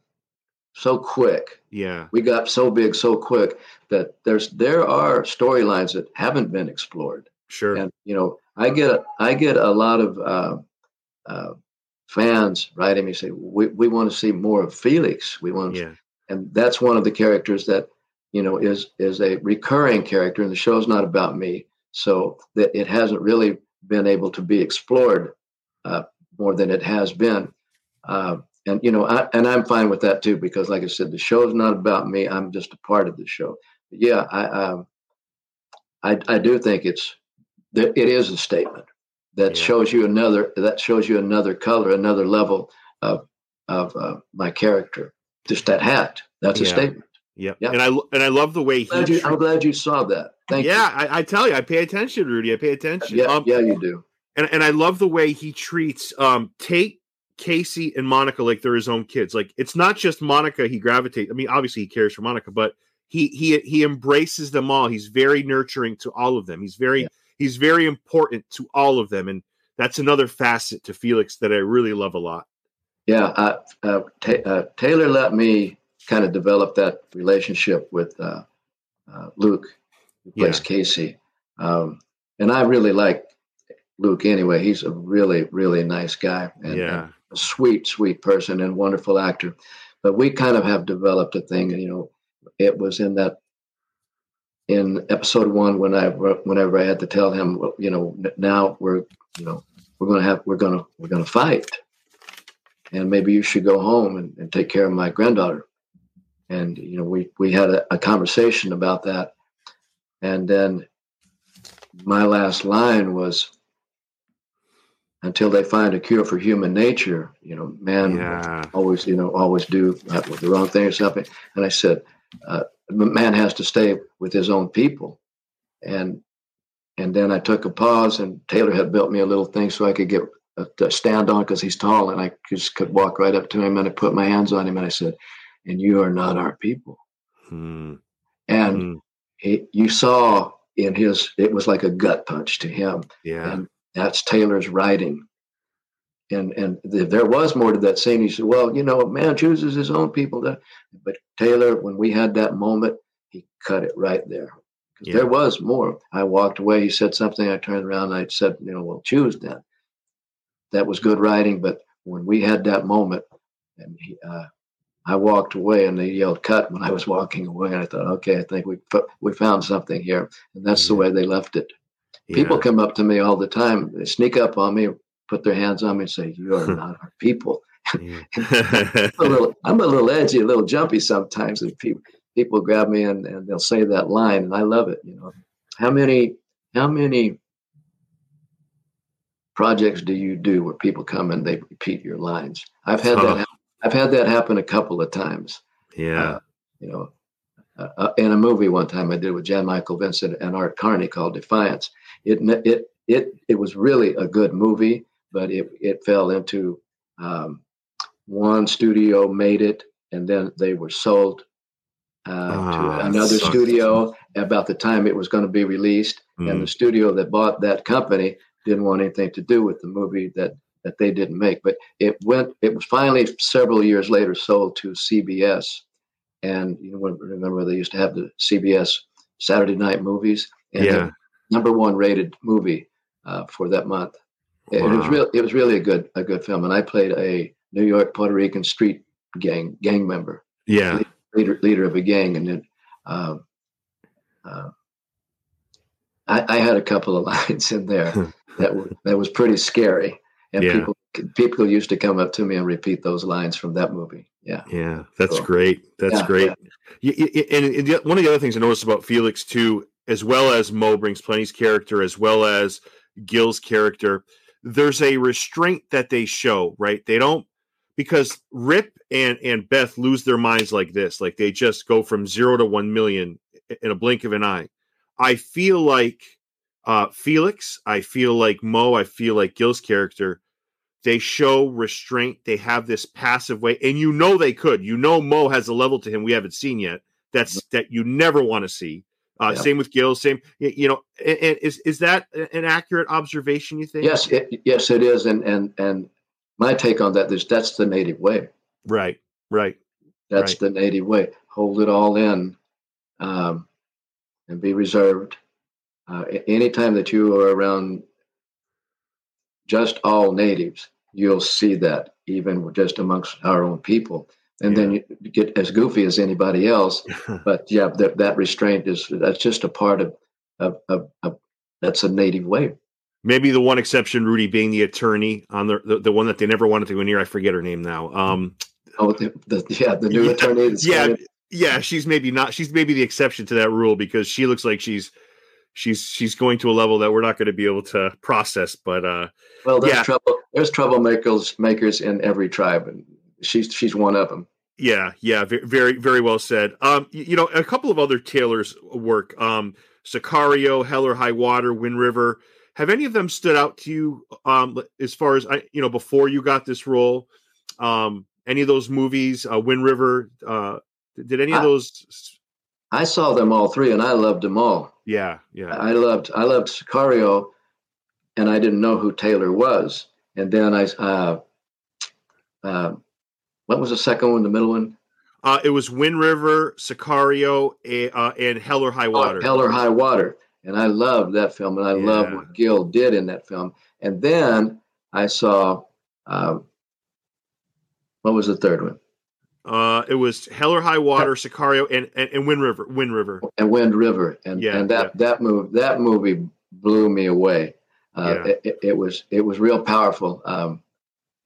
so quick. Yeah. We got so big so quick that there's there are storylines that haven't been explored. Sure. and you know i get i get a lot of uh, uh, fans writing me say we, we want to see more of felix. We want yeah. and that's one of the characters that you know is is a recurring character and the show's not about me. So that it hasn't really been able to be explored uh, more than it has been. Uh, and you know I, and i'm fine with that too because like i said the show's not about me. I'm just a part of the show. But yeah i um, I, I do think it's it is a statement that Yeah. shows you another that shows you another color, another level of of uh, my character. Just that hat. That's a statement. Yeah. Yeah. And I and I love the way he Glad you, I'm glad you saw that. Thank yeah, I, I tell you, I pay attention, Rudy. I pay attention. Yeah, um, yeah, you do. and, and I love the way he treats um Tate Casey and Monica like they're his own kids. Like it's not just Monica he gravitates. I mean, obviously he cares for Monica, but he he he embraces them all. He's very nurturing to all of them. He's very yeah. He's very important to all of them, and that's another facet to Felix that I really love a lot. Yeah, uh, uh, uh, Taylor let me kind of develop that relationship with uh, uh, Luke, who plays yeah. Casey, um, and I really like Luke anyway. He's a really really nice guy and, yeah. and a sweet sweet person and wonderful actor. But we kind of have developed a thing, you know. It was in that in episode one when I whenever I had to tell him, you know, now we're you know we're gonna have we're gonna we're gonna fight, and maybe you should go home and, and take care of my granddaughter. And you know, we we had a, a conversation about that, and then my last line was, "Until they find a cure for human nature, you know, man yeah. always you know always do the wrong thing or something." And I said, uh, "Man has to stay with his own people." And and then I took a pause, and Taylor had built me a little thing so I could get a, a stand on because he's tall, and I just could walk right up to him and I put my hands on him and I said, "And you are not our people." Hmm. And hmm. He, you saw in his, it was like a gut punch to him. Yeah, and that's Taylor's writing. And and there was more to that scene. He said, "Well, you know, a man chooses his own people." To, but Taylor, when we had that moment, he cut it right there yeah. there was more. I walked away. He said something. I turned around and I said, you know, well, choose then. That was good writing. But when we had that moment, and he, uh, I walked away and they yelled cut when I was walking away. And I thought, okay, I think we we found something here. And that's the way they left it. Yeah. People come up to me all the time. They sneak up on me, put their hands on me and say, you are not our people. I'm, a little, I'm a little edgy, a little jumpy sometimes. And people, people grab me and, and they'll say that line and I love it. You know, how many, how many projects do you do where people come and they repeat your lines? I've had that. Happen. I've had that happen a couple of times. Yeah. Uh, you know, uh, uh, in a movie one time I did with Jan Michael Vincent and Art Carney called Defiance. It it it it was really a good movie, but it it fell into um, one studio made it, and then they were sold uh, to ah, another studio about the time it was going to be released, mm. and the studio that bought that company didn't want anything to do with the movie that that they didn't make. But it went. It was finally several years later sold to CBS, and you know remember they used to have the CBS Saturday night movies, and yeah. number one rated movie uh, for that month. Wow. It was real. It was really a good a good film, and I played a New York Puerto Rican street gang gang member. Yeah, leader leader of a gang, and then uh, uh, I, I, had a couple of lines in there that were, that was pretty scary, and yeah. people people used to come up to me and repeat those lines from that movie. Yeah, yeah, that's great. That's yeah, great. Yeah. and one of the other things I noticed about Felix too, as well as Mo brings Plenty's character, as well as Gil's character, there's a restraint that they show. Right, they don't because Rip and and Beth lose their minds like this, like they just go from zero to one million in a blink of an eye. I feel like uh, Felix, I feel like Mo, I feel like Gil's character. They show restraint. They have this passive way, and you know they could. You know Mo has a level to him we haven't seen yet. That's that you never want to see. Uh, yeah. Same with Gil. Same, you know. Is is that an accurate observation? You think? Yes, it, yes, it is. And and and my take on that is that's the native way. Right, right. That's right. the native way. Hold it all in um, and be reserved. Uh, anytime that you are around just all natives, you'll see that even just amongst our own people. And yeah. then you get as goofy as anybody else. but yeah, that, that restraint is that's just a part of, of, of, of that's a native way. Maybe the one exception, Rudy, being the attorney on the the, the one that they never wanted to go near. I forget her name now. Um, oh, the, the yeah, the new yeah, attorney. Yeah, yeah, she's maybe not. She's maybe the exception to that rule because she looks like she's she's she's going to a level that we're not going to be able to process. But uh, well, there's yeah. trouble. There's troublemakers makers in every tribe, and she's she's one of them. Yeah, yeah, very very well said. Um, you know, a couple of other Taylor's work. Um, Sicario, Hell or High Water, Wind River Have any of them stood out to you um, as far as I, you know before you got this role? Um, any of those movies, uh, Wind River? Uh, did any of those? I saw them all three, and I loved them all. Yeah, yeah. I loved I loved Sicario, and I didn't know who Taylor was. And then I, uh, uh, what was the second one? The middle one? Uh, it was Wind River, Sicario, uh, and Hell or High Water. Oh, Hell or High Water, and I loved that film, and I Yeah. loved what Gil did in that film. And then I saw, uh, what was the third one? Uh, it was Hell or High Water, Sicario, and, and and Wind River. Wind River. And Wind River, and Yeah, and that that movie that movie blew me away. Uh, Yeah. it, it- it was it was real powerful. Um,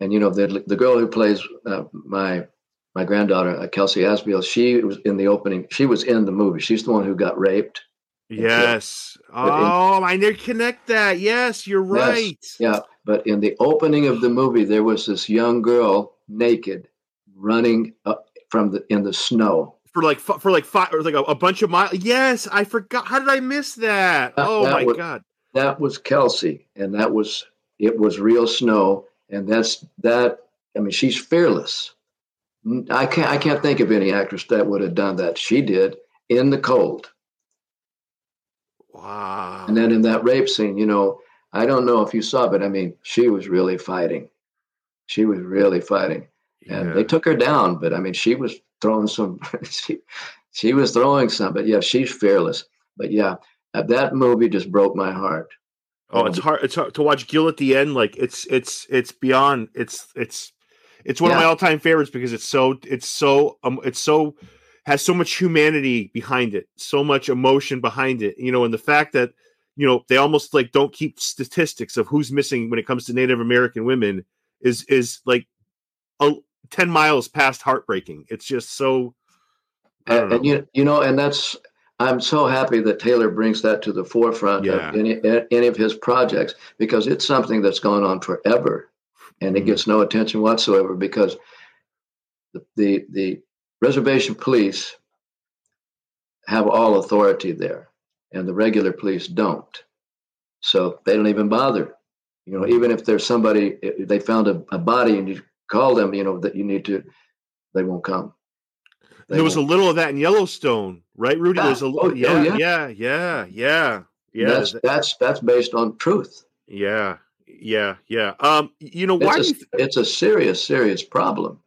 and you know the the girl who plays uh, my my granddaughter uh, Kelsey Asbille, she was in the opening. She was in the movie. She's the one who got raped. Yes. Oh, I didn't connect that. Yes, you're Yes. right. Yeah, but in the opening of the movie, there was this young girl naked running up from the in the snow. For like for like five or like a, a bunch of miles. Yes, I forgot. How did I miss that? That- oh that my was- god. That was Kelsey, and that was it was real snow, and that's that. I mean, she's fearless. Mm, I can't I can't think of any actress that would have done that. She did in the cold, Wow. and then in that rape scene, you know, I don't know if you saw, but I mean, she was really fighting. She was really fighting. and Yeah. they took her down. But I mean, she was throwing some. she, she was throwing some. But yeah, she's fearless. But yeah, that movie just broke my heart. Oh, it's hard. It's hard to watch Gil at the end. Like it's it's it's beyond. It's it's it's one of my all time favorites because it's so it's so um it's so has so much humanity behind it, so much emotion behind it. You know, and the fact that you know they almost like don't keep statistics of who's missing when it comes to Native American women is is like a, ten miles past heartbreaking. It's just so. And, and you you know, and that's I'm so happy that Taylor brings that to the forefront Yeah. of any any of his projects because it's something that's gone on forever, and it Mhm. gets no attention whatsoever because the the, the reservation police have all authority there, and the regular police don't. So they don't even bother. You know, even if there's somebody, if they found a, a body and you call them, you know, that you need to, they won't come. There was a little of that in Yellowstone, right, Rudy? Yeah. There's a Oh, little, oh, yeah, yeah. yeah, yeah, yeah, yeah, that's that's that's based on truth. yeah, yeah, yeah. Um, you know, why? It's do a, th- it's a serious, serious problem.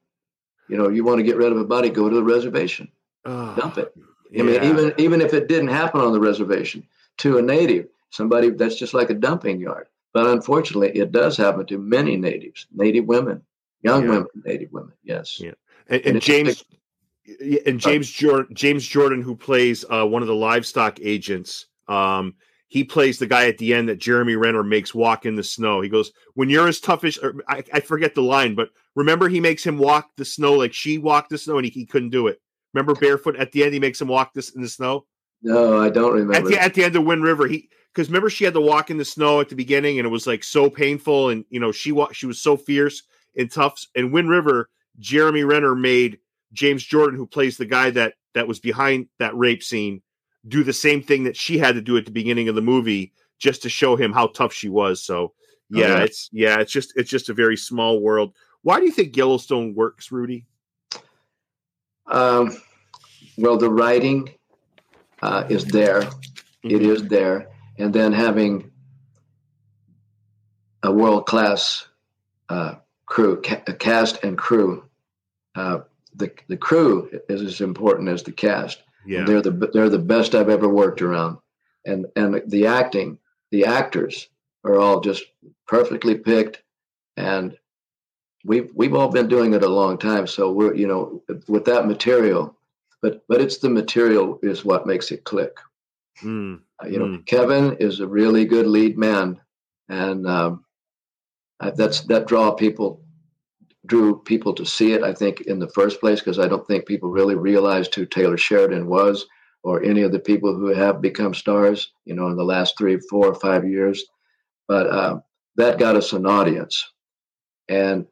You know, you want to get rid of a body, go to the reservation, oh, dump it. I mean, even even if it didn't happen on the reservation to a native, somebody that's just like a dumping yard. But unfortunately, it does happen to many natives, native women, young Yeah. women, native women. Yes. Yeah. and, and and James yeah, and James Jordan, James Jordan, who plays uh, one of the livestock agents, um, he plays the guy at the end that Jeremy Renner makes walk in the snow. He goes, "When you're as tough as," or I, I forget the line, but remember he makes him walk the snow like she walked the snow, and he, he couldn't do it. Remember barefoot at the end, he makes him walk this in the snow. No, I don't at remember. the at the end of Wind River, he because remember she had to walk in the snow at the beginning, and it was like so painful, and you know she wa- she was so fierce and tough. And Wind River, Jeremy Renner made James Jordan, who plays the guy that that was behind that rape scene, do the same thing that she had to do at the beginning of the movie, just to show him how tough she was. So yeah, yeah. it's yeah, it's just it's just a very small world. Why do you think Yellowstone works, Rudy? Um, well, the writing uh, is there. It is there, and then having a world class uh, crew, ca- cast and crew. Uh, the the crew is as important as the cast. Yeah, They're the they're the best I've ever worked around, and and the acting, the actors are all just perfectly picked, and we've we've all been doing it a long time. So we're you know with that material, but but it's the material is what makes it click. Mm, Uh, you know, Mm. Kevin is a really good lead man, and um, I- that's that draw people drew people to see it. I think in the first place because I don't think people really realized who Taylor Sheridan was, or any of the people who have become stars. You know, in the last three, four, or five years, but uh, that got us an audience, and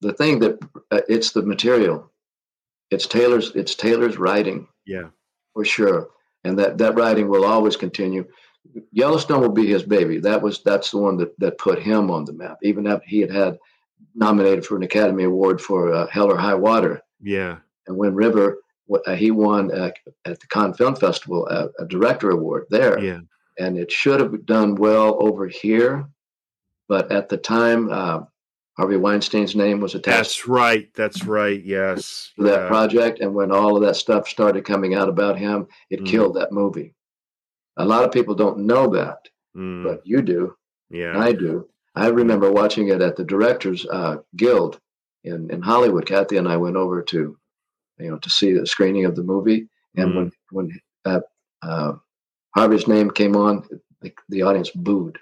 the thing that uh, it's the material. It's Taylor's. It's Taylor's writing yeah, for sure, and that that writing will always continue. Yellowstone will be his baby. That was that's the one that that put him on the map. Even after he had had nominated for an Academy Award for uh, Hell or High Water. Yeah. And Wind River, uh, he won uh, at the Cannes Film Festival a, a, director award there. Yeah. And it should have done well over here, but at the time, uh, Harvey Weinstein's name was attached. That's right. That's right. Yes. To that yeah. project, and when all of that stuff started coming out about him, it mm. killed that movie. A lot of people don't know that, mm. but you do. Yeah, I do. I remember watching it at the Directors uh, Guild in in Hollywood. Kathy and I went over to, you know, to see the screening of the movie, and mm. when when uh, uh, Harvey's name came on, the, the audience booed.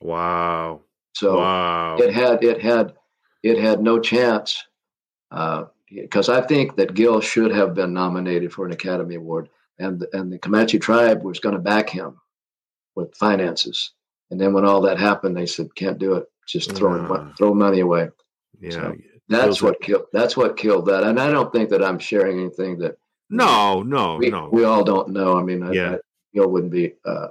Wow. So wow. it had it had it had no chance because uh, I think that Gil should have been nominated for an Academy Award, and and the Comanche tribe was going to back him with finances. And then when all that happened, they said, "Can't do it. Just throw yeah. throw money away." Yeah, so that's what killed. That's what killed that. And I don't think that I'm sharing anything that. No, no, we, no. We all don't know. I mean, yeah. I, I wouldn't be uh,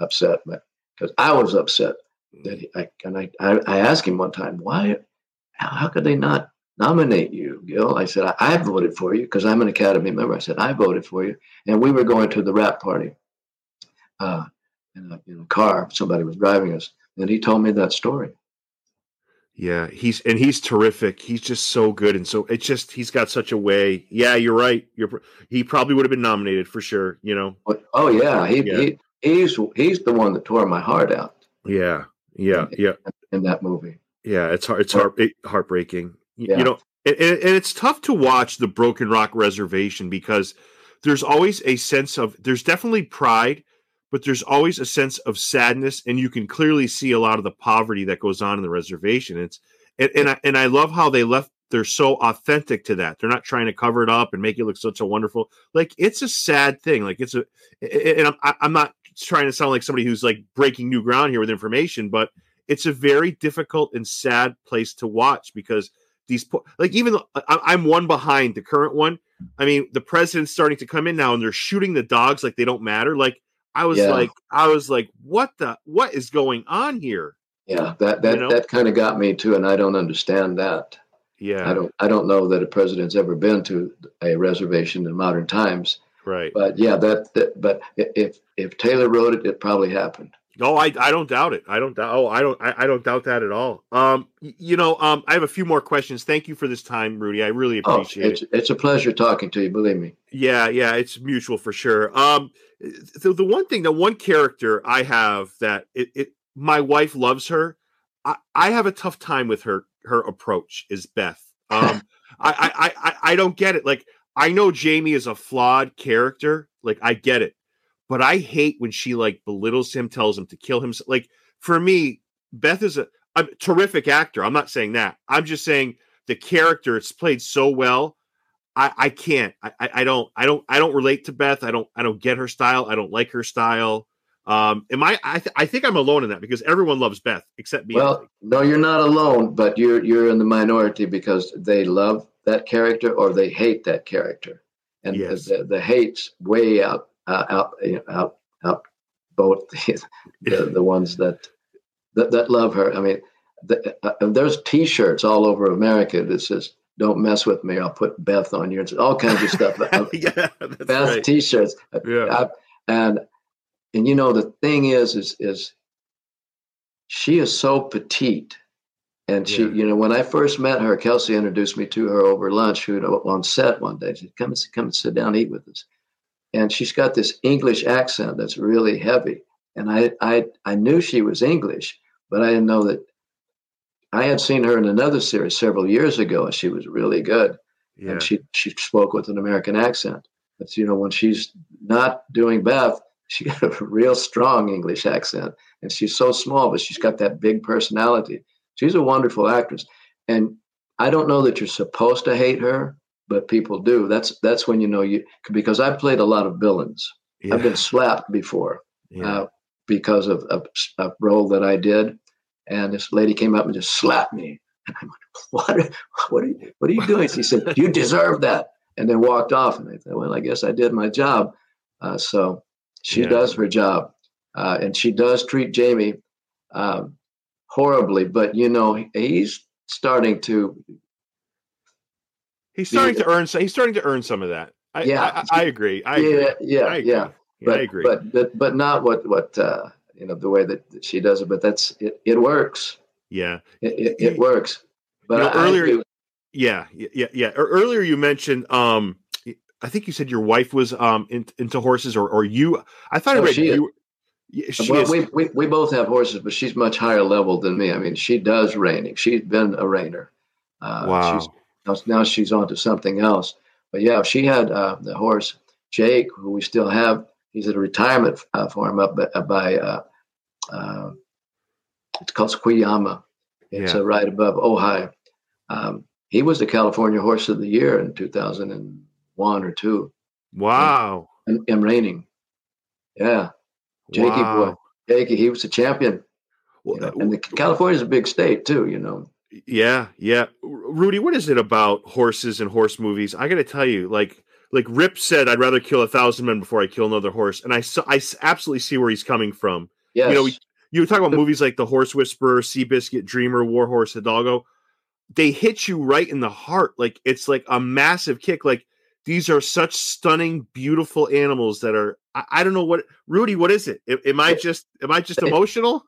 upset, but because I was upset that he, I, and I, I, I asked him one time, why, how, how could they not nominate you, Gil? I said, I, I voted for you because I'm an Academy member. I said, I voted for you. And we were going to the wrap party uh, in, a, in a car. Somebody was driving us. And he told me that story. Yeah, he's and he's terrific. He's just so good, and so it's just he's got such a way. Yeah, you're right. You're he probably would have been nominated for sure. You know. Oh yeah, he, yeah. he he's he's the one that tore my heart out. Yeah, yeah, yeah. In that movie. Yeah, it's hard. It's heart, heartbreaking. Yeah. You know, and, and it's tough to watch the Broken Rock Reservation because there's always a sense of there's definitely pride, but there's always a sense of sadness, and you can clearly see a lot of the poverty that goes on in the reservation. It's and and I, and I love how they left. They're so authentic to that. They're not trying to cover it up and make it look such a wonderful. Like it's a sad thing. Like it's a, and I'm I'm not trying to sound like somebody who's like breaking new ground here with information, but it's a very difficult and sad place to watch because these like even I'm one behind the current one. I mean, the president's starting to come in now, and they're shooting the dogs like they don't matter. Like I was yeah. like, I was like, what the what is going on here? Yeah, that that you know? that kind of got me too, and I don't understand that. Yeah, I don't I don't know that a president's ever been to a reservation in modern times Right. But yeah, that, that but if if Taylor wrote it, it probably happened. No, I, I don't doubt it. I don't doubt. Oh, I don't. I, I don't doubt that at all. Um, you know, um, I have a few more questions. Thank you for this time, Rudy. I really oh, appreciate oh, it's, it. It's a pleasure talking to you. Believe me. Yeah, yeah, it's mutual for sure. Um, so the one thing, the one character I have that it, it my wife loves her. I, I have a tough time with her. Her approach is Beth. Um, I, I, I, I don't get it. Like I know Jamie is a flawed character. Like I get it. But I hate when she like belittles him, tells him to kill him. Like for me, Beth is a, a terrific actor. I'm not saying that. I'm just saying the character it's played so well. I, I can't. I, I don't. I don't. I don't relate to Beth. I don't. I don't get her style. I don't like her style. Um, am I? I, th- I think I'm alone in that because everyone loves Beth except me. Well, no, you're not alone, but you're you're in the minority because they love that character or they hate that character, and yes. the, the hates way out uh, out out out both the, the, the ones that, that that love her. I mean, the, uh, there's T-shirts all over America that says "Don't mess with me." I'll put Beth on you and all kinds of stuff. yeah, Beth right. T-shirts. Yeah, I, and and you know the thing is is is she is so petite and she, yeah. you know, when I first met her, Kelsey introduced me to her over lunch. Who on set one day. She said, "Come and come and sit down, and eat with us." And she's got this English accent that's really heavy. And I, I, I knew she was English, but I didn't know that. I had seen her in another series several years ago, and she was really good. Yeah. And she she spoke with an American accent. But you know, when she's not doing Beth, she got a real strong English accent, and she's so small, but she's got that big personality She's a wonderful actress, and I don't know that you're supposed to hate her, but people do. That's that's when you know you because I've played a lot of villains. Yeah. I've been slapped before yeah. uh, because of a, a, role that I did, and this lady came up and just slapped me. And I'm like, "What? What are you? What are you doing?" She said, "You deserve that," and then walked off. And I thought, "Well, I guess I did my job." Uh, so she yeah. does her job. uh, and she does treat Jamie um, horribly. But you know, he's starting to. He's starting to earn. He's starting to earn some of that. I, yeah, I, I agree. I yeah, agree. yeah, I agree. yeah. But, I agree. But, but but not what what uh, you know the way that she does it. But that's it. It works. Yeah, it, it, it works. But You know, I- I earlier- do- yeah, yeah, yeah. Earlier you mentioned. um I think you said your wife was um in, into horses, or or you. I thought I Oh, read she is. you. Yeah, well, we, we we both have horses, but she's much higher level than me. I mean, she does reining. She's been a reiner. Uh, wow. She's, now, now she's on to something else. But yeah, she had uh, the horse Jake, who we still have. He's at a retirement uh, farm up by, by uh, uh, it's called Squiyama. It's Yeah. uh, right above Ojai. Um, he was the California Horse of the Year in 2001 or two Wow. in, in reining. Yeah, Jakey boy. Jakey, he was a champion. You know, and the, California's a big state too. You know. Yeah, yeah. Rudy, what is it about horses and horse movies? I got to tell you, like, like Rip said, I'd rather kill a thousand men before I kill another horse, and I, I absolutely see where he's coming from. Yes. You know, we, you talk about movies like The Horse Whisperer, Seabiscuit, Dreamer, Warhorse, Hidalgo. They hit you right in the heart. Like it's like a massive kick. Like these are such stunning, beautiful animals that are. I, I don't know what Rudy. What is it? Am I just? Am I just emotional?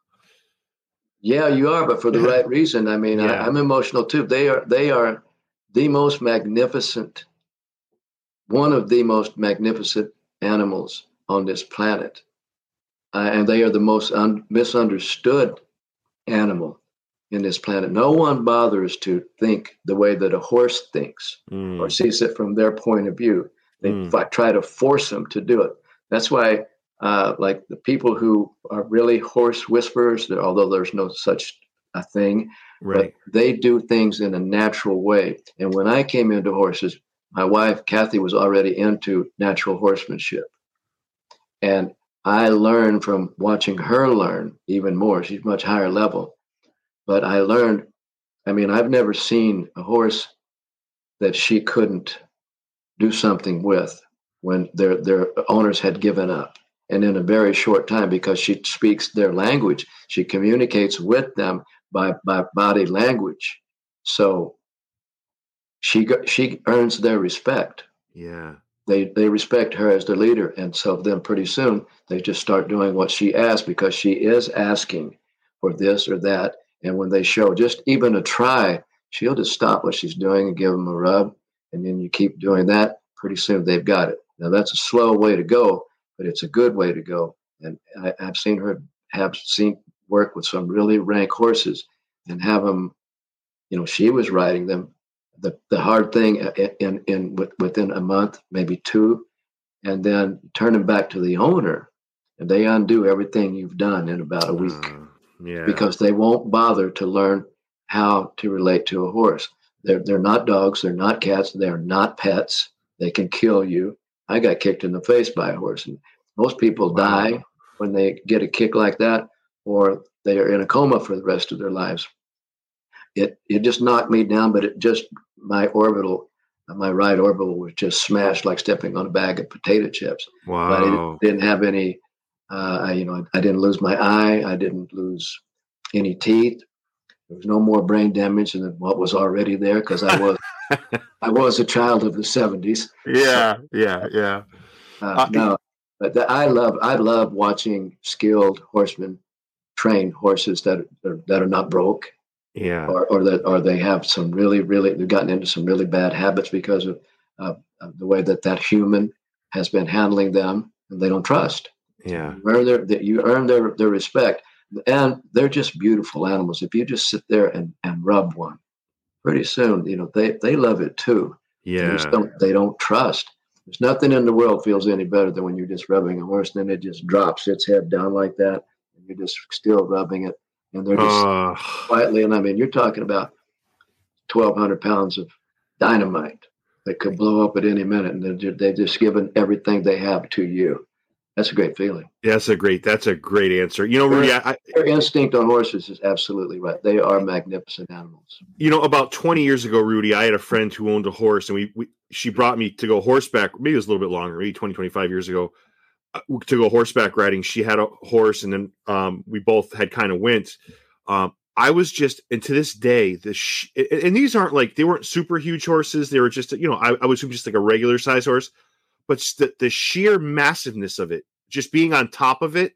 Yeah, you are, but for the right reason. I mean, Yeah. I, I'm emotional too. They are they are the most magnificent, one of the most magnificent animals on this planet, uh, and they are the most un- misunderstood animal in this planet. No one bothers to think the way that a horse thinks Mm, or sees it from their point of view. They Mm. fi- try to force them to do it. That's why, uh, like the people who are really horse whisperers, although there's no such a thing, right. but they do things in a natural way. And when I came into horses, my wife Kathy was already into natural horsemanship, and I learned from watching her learn even more. She's much higher level, but I learned. I mean, I've never seen a horse that she couldn't do something with when their their owners had given up and in a very short time because she speaks their language she communicates with them by by body language so she go- she earns their respect Yeah. they they respect her as their leader and so then pretty soon they just start doing what she asks because she is asking for this or that and when they show just even a try she'll just stop what she's doing and give them a rub and then you keep doing that pretty soon they've got it now that's a slow way to go but it's a good way to go and I, i've seen her have seen work with some really rank horses and have them you know she was riding them the, the hard thing in, in, in within a month, maybe two, and then turn them back to the owner, and they undo everything you've done in about a week Uh, yeah. because they won't bother to learn how to relate to a horse. They're they're not dogs, they're not cats, they're not pets. They can kill you. I got kicked in the face by a horse, and most people Wow. die when they get a kick like that, or they are in a coma for the rest of their lives. It it just knocked me down, but it just my orbital, my right orbital was just smashed like stepping on a bag of potato chips but I wow. didn't, didn't have any. Uh, I, you know, I didn't lose my eye. I didn't lose any teeth. There was no more brain damage than what was already there because I was I was a child of the seventies. Yeah. Yeah. Yeah. Uh, Uh, no, but the, I love I love watching skilled horsemen train horses that are, that are not broke Yeah. or, or that or they have some really really they've gotten into some really bad habits because of, uh, of the way that that human has been handling them and they don't trust. Yeah. You earn their that you earn their their respect, and they're just beautiful animals. If you just sit there and and rub one, pretty soon you know they they love it too. They Yeah. just don't they don't trust. There's nothing in the world feels any better than when you're just rubbing a horse, then it just drops its head down like that, and you're just still rubbing it, and they're just Uh, quietly. And I mean, you're talking about 1,200 pounds of dynamite that could blow up at any minute, and they're just, they've just given everything they have to you. That's a great feeling. that's a great. That's a great answer. You know, Rudy, I, Their instinct on horses is absolutely right. They are magnificent animals. you know, about 20 years ago, Rudy, I had a friend who owned a horse and we, we she brought me to go horseback. Maybe it was a little bit longer, maybe 20, 25 years ago. To go horseback riding. She had a horse, and then um, we both had kind of went. Um, I was just, and to this day, the sh- and these aren't like they weren't super huge horses. They were just, you know, I, I was just like a regular size horse, but the, the sheer massiveness of it, just being on top of it,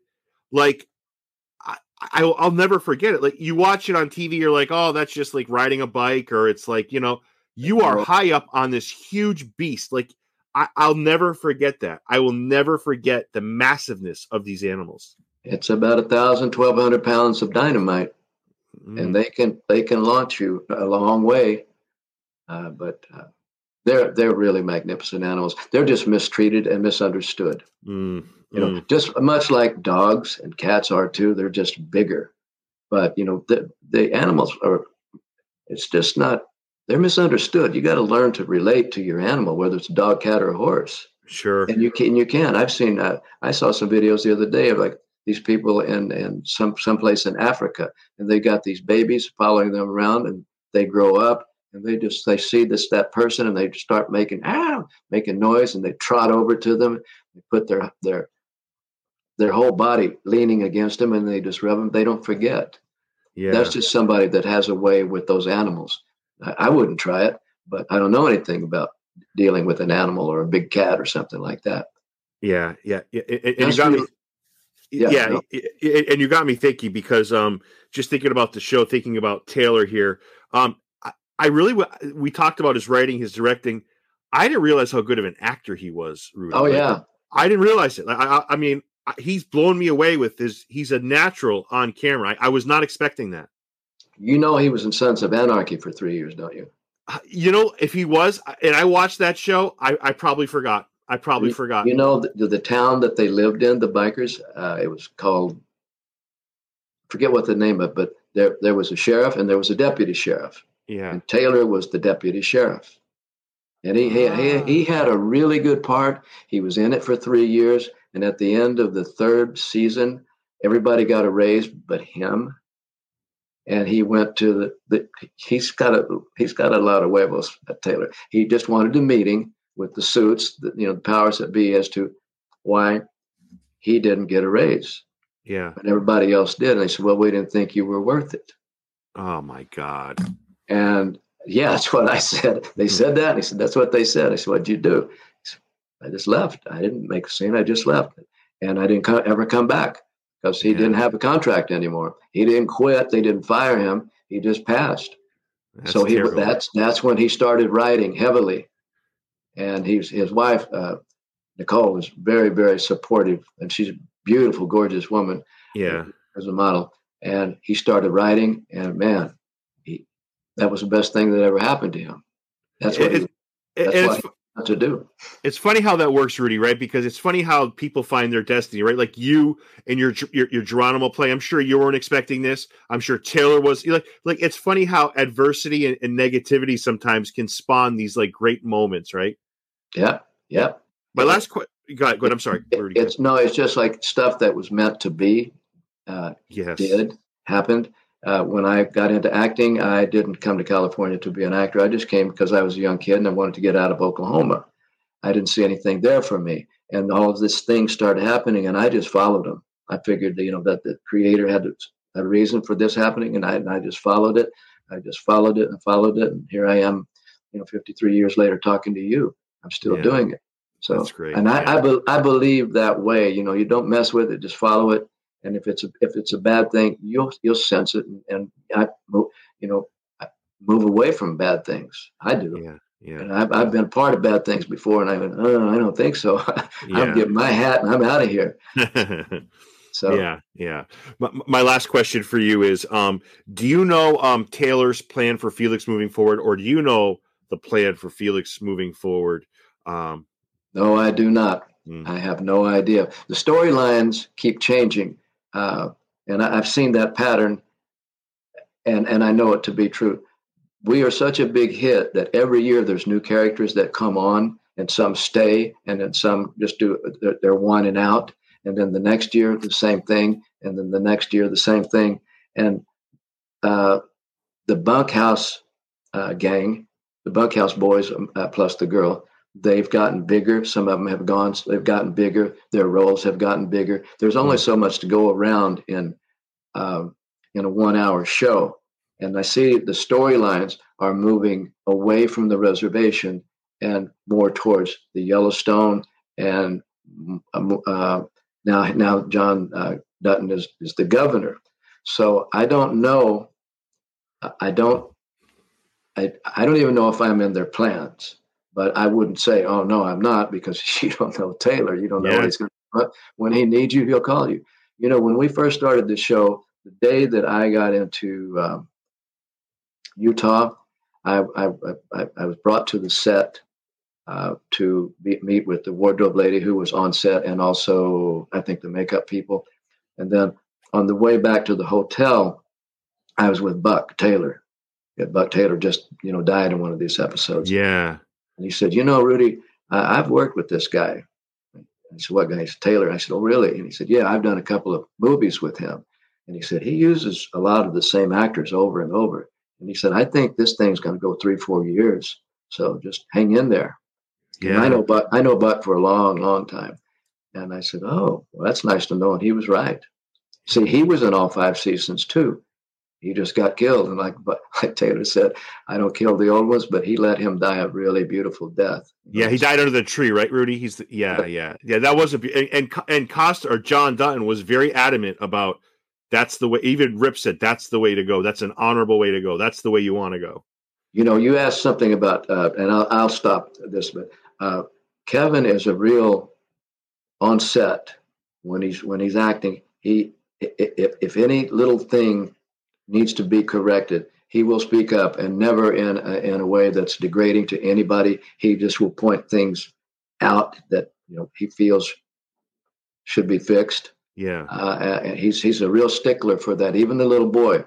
like I, will never forget it. Like you watch it on TV, you're like, oh, that's just like riding a bike, or it's like, you know, you are high up on this huge beast. Like I, I'll never forget that. I will never forget the massiveness of these animals. It's about a thousand, twelve hundred pounds of dynamite mm. and they can they can launch you a long way. Uh, but uh, they're they're really magnificent animals. They're just mistreated and misunderstood. Mm. You know, mm. just much like dogs and cats are too. They're just bigger, but you know the the animals are. It's just not. They're misunderstood. You got to learn to relate to your animal, whether it's a dog, cat, or a horse. Sure. And you can. You can. I've seen. Uh, I saw some videos the other day of like these people in in some someplace in Africa, and they got these babies following them around, and they grow up, and they just they see this that person, and they start making ah making noise, and they trot over to them, they put their their their whole body leaning against them, and they just rub them. They don't forget. Yeah, that's just somebody that has a way with those animals. I, I wouldn't try it, but I don't know anything about dealing with an animal or a big cat or something like that. Yeah, yeah, and, and you got me yeah, yeah no. and you got me thinking because um just thinking about the show thinking about taylor here um I, I really we talked about his writing his directing i didn't realize how good of an actor he was Rudy. oh yeah i didn't realize it I, I, mean he's blown me away with his he's a natural on camera I, I was not expecting that you know he was in sons of anarchy for three years don't you uh, you know if he was and i watched that show i, I probably forgot I probably you, forgot. You know, the, the, town that they lived in, the bikers, uh, it was called, forget what the name of, but there there was a sheriff and there was a deputy sheriff. Yeah. And Taylor was the deputy sheriff. And he, he, he, ah. he had a really good part. He was in it for three years. And at the end of the third season, everybody got a raise but him. And he went to the, the he's got a he's got a lot of huevos at Taylor. He just wanted a meeting with the suits, the, you know, the powers that be as to why he didn't get a raise. Yeah. And everybody else did. And they said, well, we didn't think you were worth it. Oh my God. And yeah, that's what I said. They hmm. said that. And he said, that's what they said. I said, what'd you do? Said, I just left. I didn't make a scene. I just left. And I didn't ever come back because he yeah. didn't have a contract anymore. He didn't quit. They didn't fire him. He just passed. That's so he terrible. that's that's when he started writing heavily and he's his wife uh, Nicole was very very supportive, and she's a beautiful, gorgeous woman. Yeah, as a model, and he started writing, and man, he that was the best thing that ever happened to him. That's what it, he, that's what to do. It's funny how that works, Rudy. Right? Because it's funny how people find their destiny. Right? Like you and your your, your Geronimo play. I'm sure you weren't expecting this. I'm sure Taylor was. Like like it's funny how adversity and, and negativity sometimes can spawn these like great moments. Right? Yeah, yeah. My last question. Go ahead, go ahead. I'm sorry. It, it's no, it's just like stuff that was meant to be. Uh, yes, did happened. Uh, when I got into acting, I didn't come to California to be an actor. I just came because I was a young kid and I wanted to get out of Oklahoma. I didn't see anything there for me, and all of this things started happening, and I just followed them. I figured, you know, that the creator had a reason for this happening, and I, and I just followed it. I just followed it and followed it, and here I am, you know, 53 years later, talking to you. I'm still yeah. doing it. So that's great. And I, I, be, I believe that way. You know, you don't mess with it, just follow it. And if it's a, if it's a bad thing, you'll you'll sense it, and, and I, you know, I move away from bad things. I do. Yeah. Yeah. And I've, I've been part of bad things before, and I went, oh, I don't think so. yeah. I'm getting my hat and I'm out of here. so yeah, yeah. My, my, last question for you is: um, Do you know um, Taylor's plan for Felix moving forward, or do you know the plan for Felix moving forward? Um, no, I do not. Mm. I have no idea. The storylines keep changing, uh, and I, have seen that pattern, and and I know it to be true. We are such a big hit that every year there's new characters that come on, and some stay, and then some just do they're, they're one and out, and then the next year the same thing, and then the next year the same thing, and uh, the bunkhouse uh, gang, the bunkhouse boys um, uh, plus the girl, they've gotten bigger. Some of them have gone, they've gotten bigger. Their roles have gotten bigger. There's only so much to go around in um, in a one hour show. And I see the storylines are moving away from the reservation and more towards the Yellowstone. And um, uh, now, now John uh, Dutton is, is the governor. So I don't know. I don't. I, I don't even know if I'm in their plans, but I wouldn't say, "Oh no, I'm not," because you don't know Taylor. You don't know yeah. what he's going to. When he needs you, he'll call you. You know, when we first started the show, the day that I got into um, Utah, I, I, I, I, was brought to the set uh, to be, meet with the wardrobe lady who was on set and also, I think, the makeup people. And then on the way back to the hotel, I was with Buck Taylor. Yeah, Buck Taylor just, you know, died in one of these episodes. Yeah. And he said, You know, Rudy, I, I've worked with this guy. I said, What guy? He said, Taylor. I said, Oh, really? And he said, Yeah, I've done a couple of movies with him. And he said, He uses a lot of the same actors over and over. And he said, I think this thing's going to go three, four years. So just hang in there. Yeah. And I know Buck, I know Buck for a long, long time. And I said, Oh, well, that's nice to know. And he was right. See, he was in all five seasons too. He just got killed. And like, but like Taylor said, I don't kill the old ones, but he let him die a really beautiful death. Yeah, he died under the tree, right, Rudy? He's the, yeah, yeah, yeah. That was a and and, and Costner or John Dutton was very adamant about that's the way. Even Rip said that's the way to go. That's an honorable way to go. That's the way you want to go. You know, you asked something about, uh, and I'll, I'll stop this, but uh, Kevin is a real on set when he's when he's acting. He if if any little thing needs to be corrected, he will speak up and never in a, in a way that's degrading to anybody. He just will point things out that you know he feels should be fixed. Yeah, uh, and he's he's a real stickler for that. Even the little boy,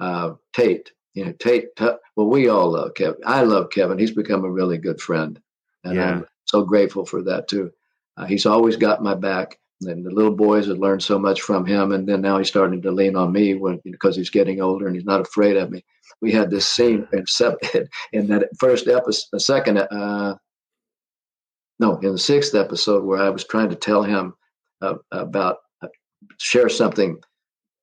uh, Tate. You know, Tate. T- well, we all love Kevin. I love Kevin. He's become a really good friend, and yeah. I'm so grateful for that too. Uh, he's always got my back. And the little boys had learned so much from him, and then now he's starting to lean on me when because he's getting older and he's not afraid of me. We had this scene in, in that first episode, second, uh, no, in the sixth episode where I was trying to tell him uh, about share something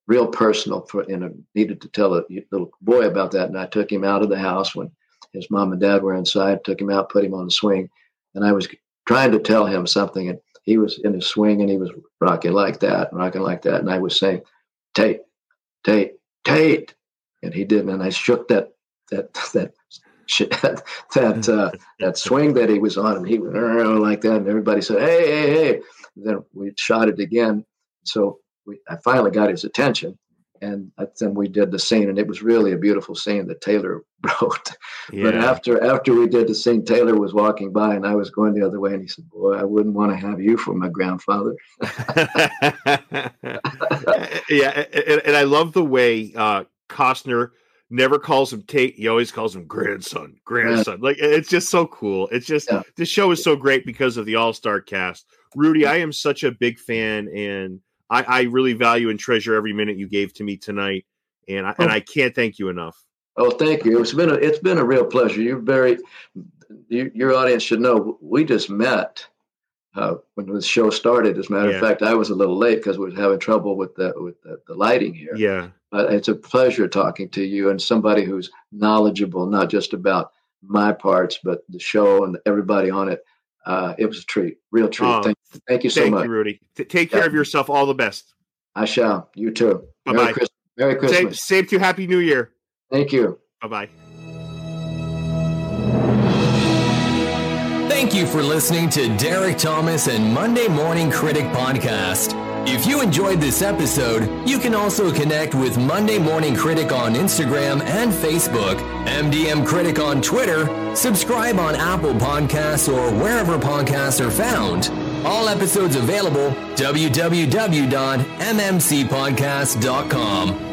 real personal for and I needed to tell a little boy about that and I took him out of the house when his mom and dad were inside took him out put him on the swing and I was trying to tell him something and he was in his swing and he was rocking like that rocking like that. And I was saying Tate Tate Tate. And he didn't. And I shook that that that that that, uh, that swing that he was on and he went like that. And everybody said hey hey hey. And then we shot it again. So we, I finally got his attention, and then we did the scene, and it was really a beautiful scene that Taylor wrote. Yeah. But after after we did the scene, Taylor was walking by, and I was going the other way, and he said, "Boy, I wouldn't want to have you for my grandfather." yeah, and, and, I love the way uh, Costner never calls him Tate. He always calls him grandson, grandson. Yeah. Like it's just so cool. It's just yeah. this show is so great because of the all star cast. Rudy, I am such a big fan, and I, I really value and treasure every minute you gave to me tonight, and I, oh. and I can't thank you enough. Oh, thank you. It's been a it's been a real pleasure. You're very you, your audience should know we just met uh, when the show started. As a matter yeah. of fact, I was a little late because we was having trouble with the with the, the lighting here. Yeah, but it's a pleasure talking to you and somebody who's knowledgeable, not just about my parts, but the show and everybody on it uh, it was a treat, real treat. Oh, thank, thank, you so thank much. you, Rudy. T- take care of yourself. All the best. I shall. You too. Bye bye. Merry, Merry Christmas. Same, same to you. Happy New Year. Thank you. Bye bye. Thank you for listening to Derek Thomas and Monday Morning Critic Podcast. If you enjoyed this episode, you can also connect with Monday Morning Critic on Instagram and Facebook, MDM Critic on Twitter, subscribe on Apple Podcasts or wherever podcasts are found. All episodes available www.mmcpodcast.com.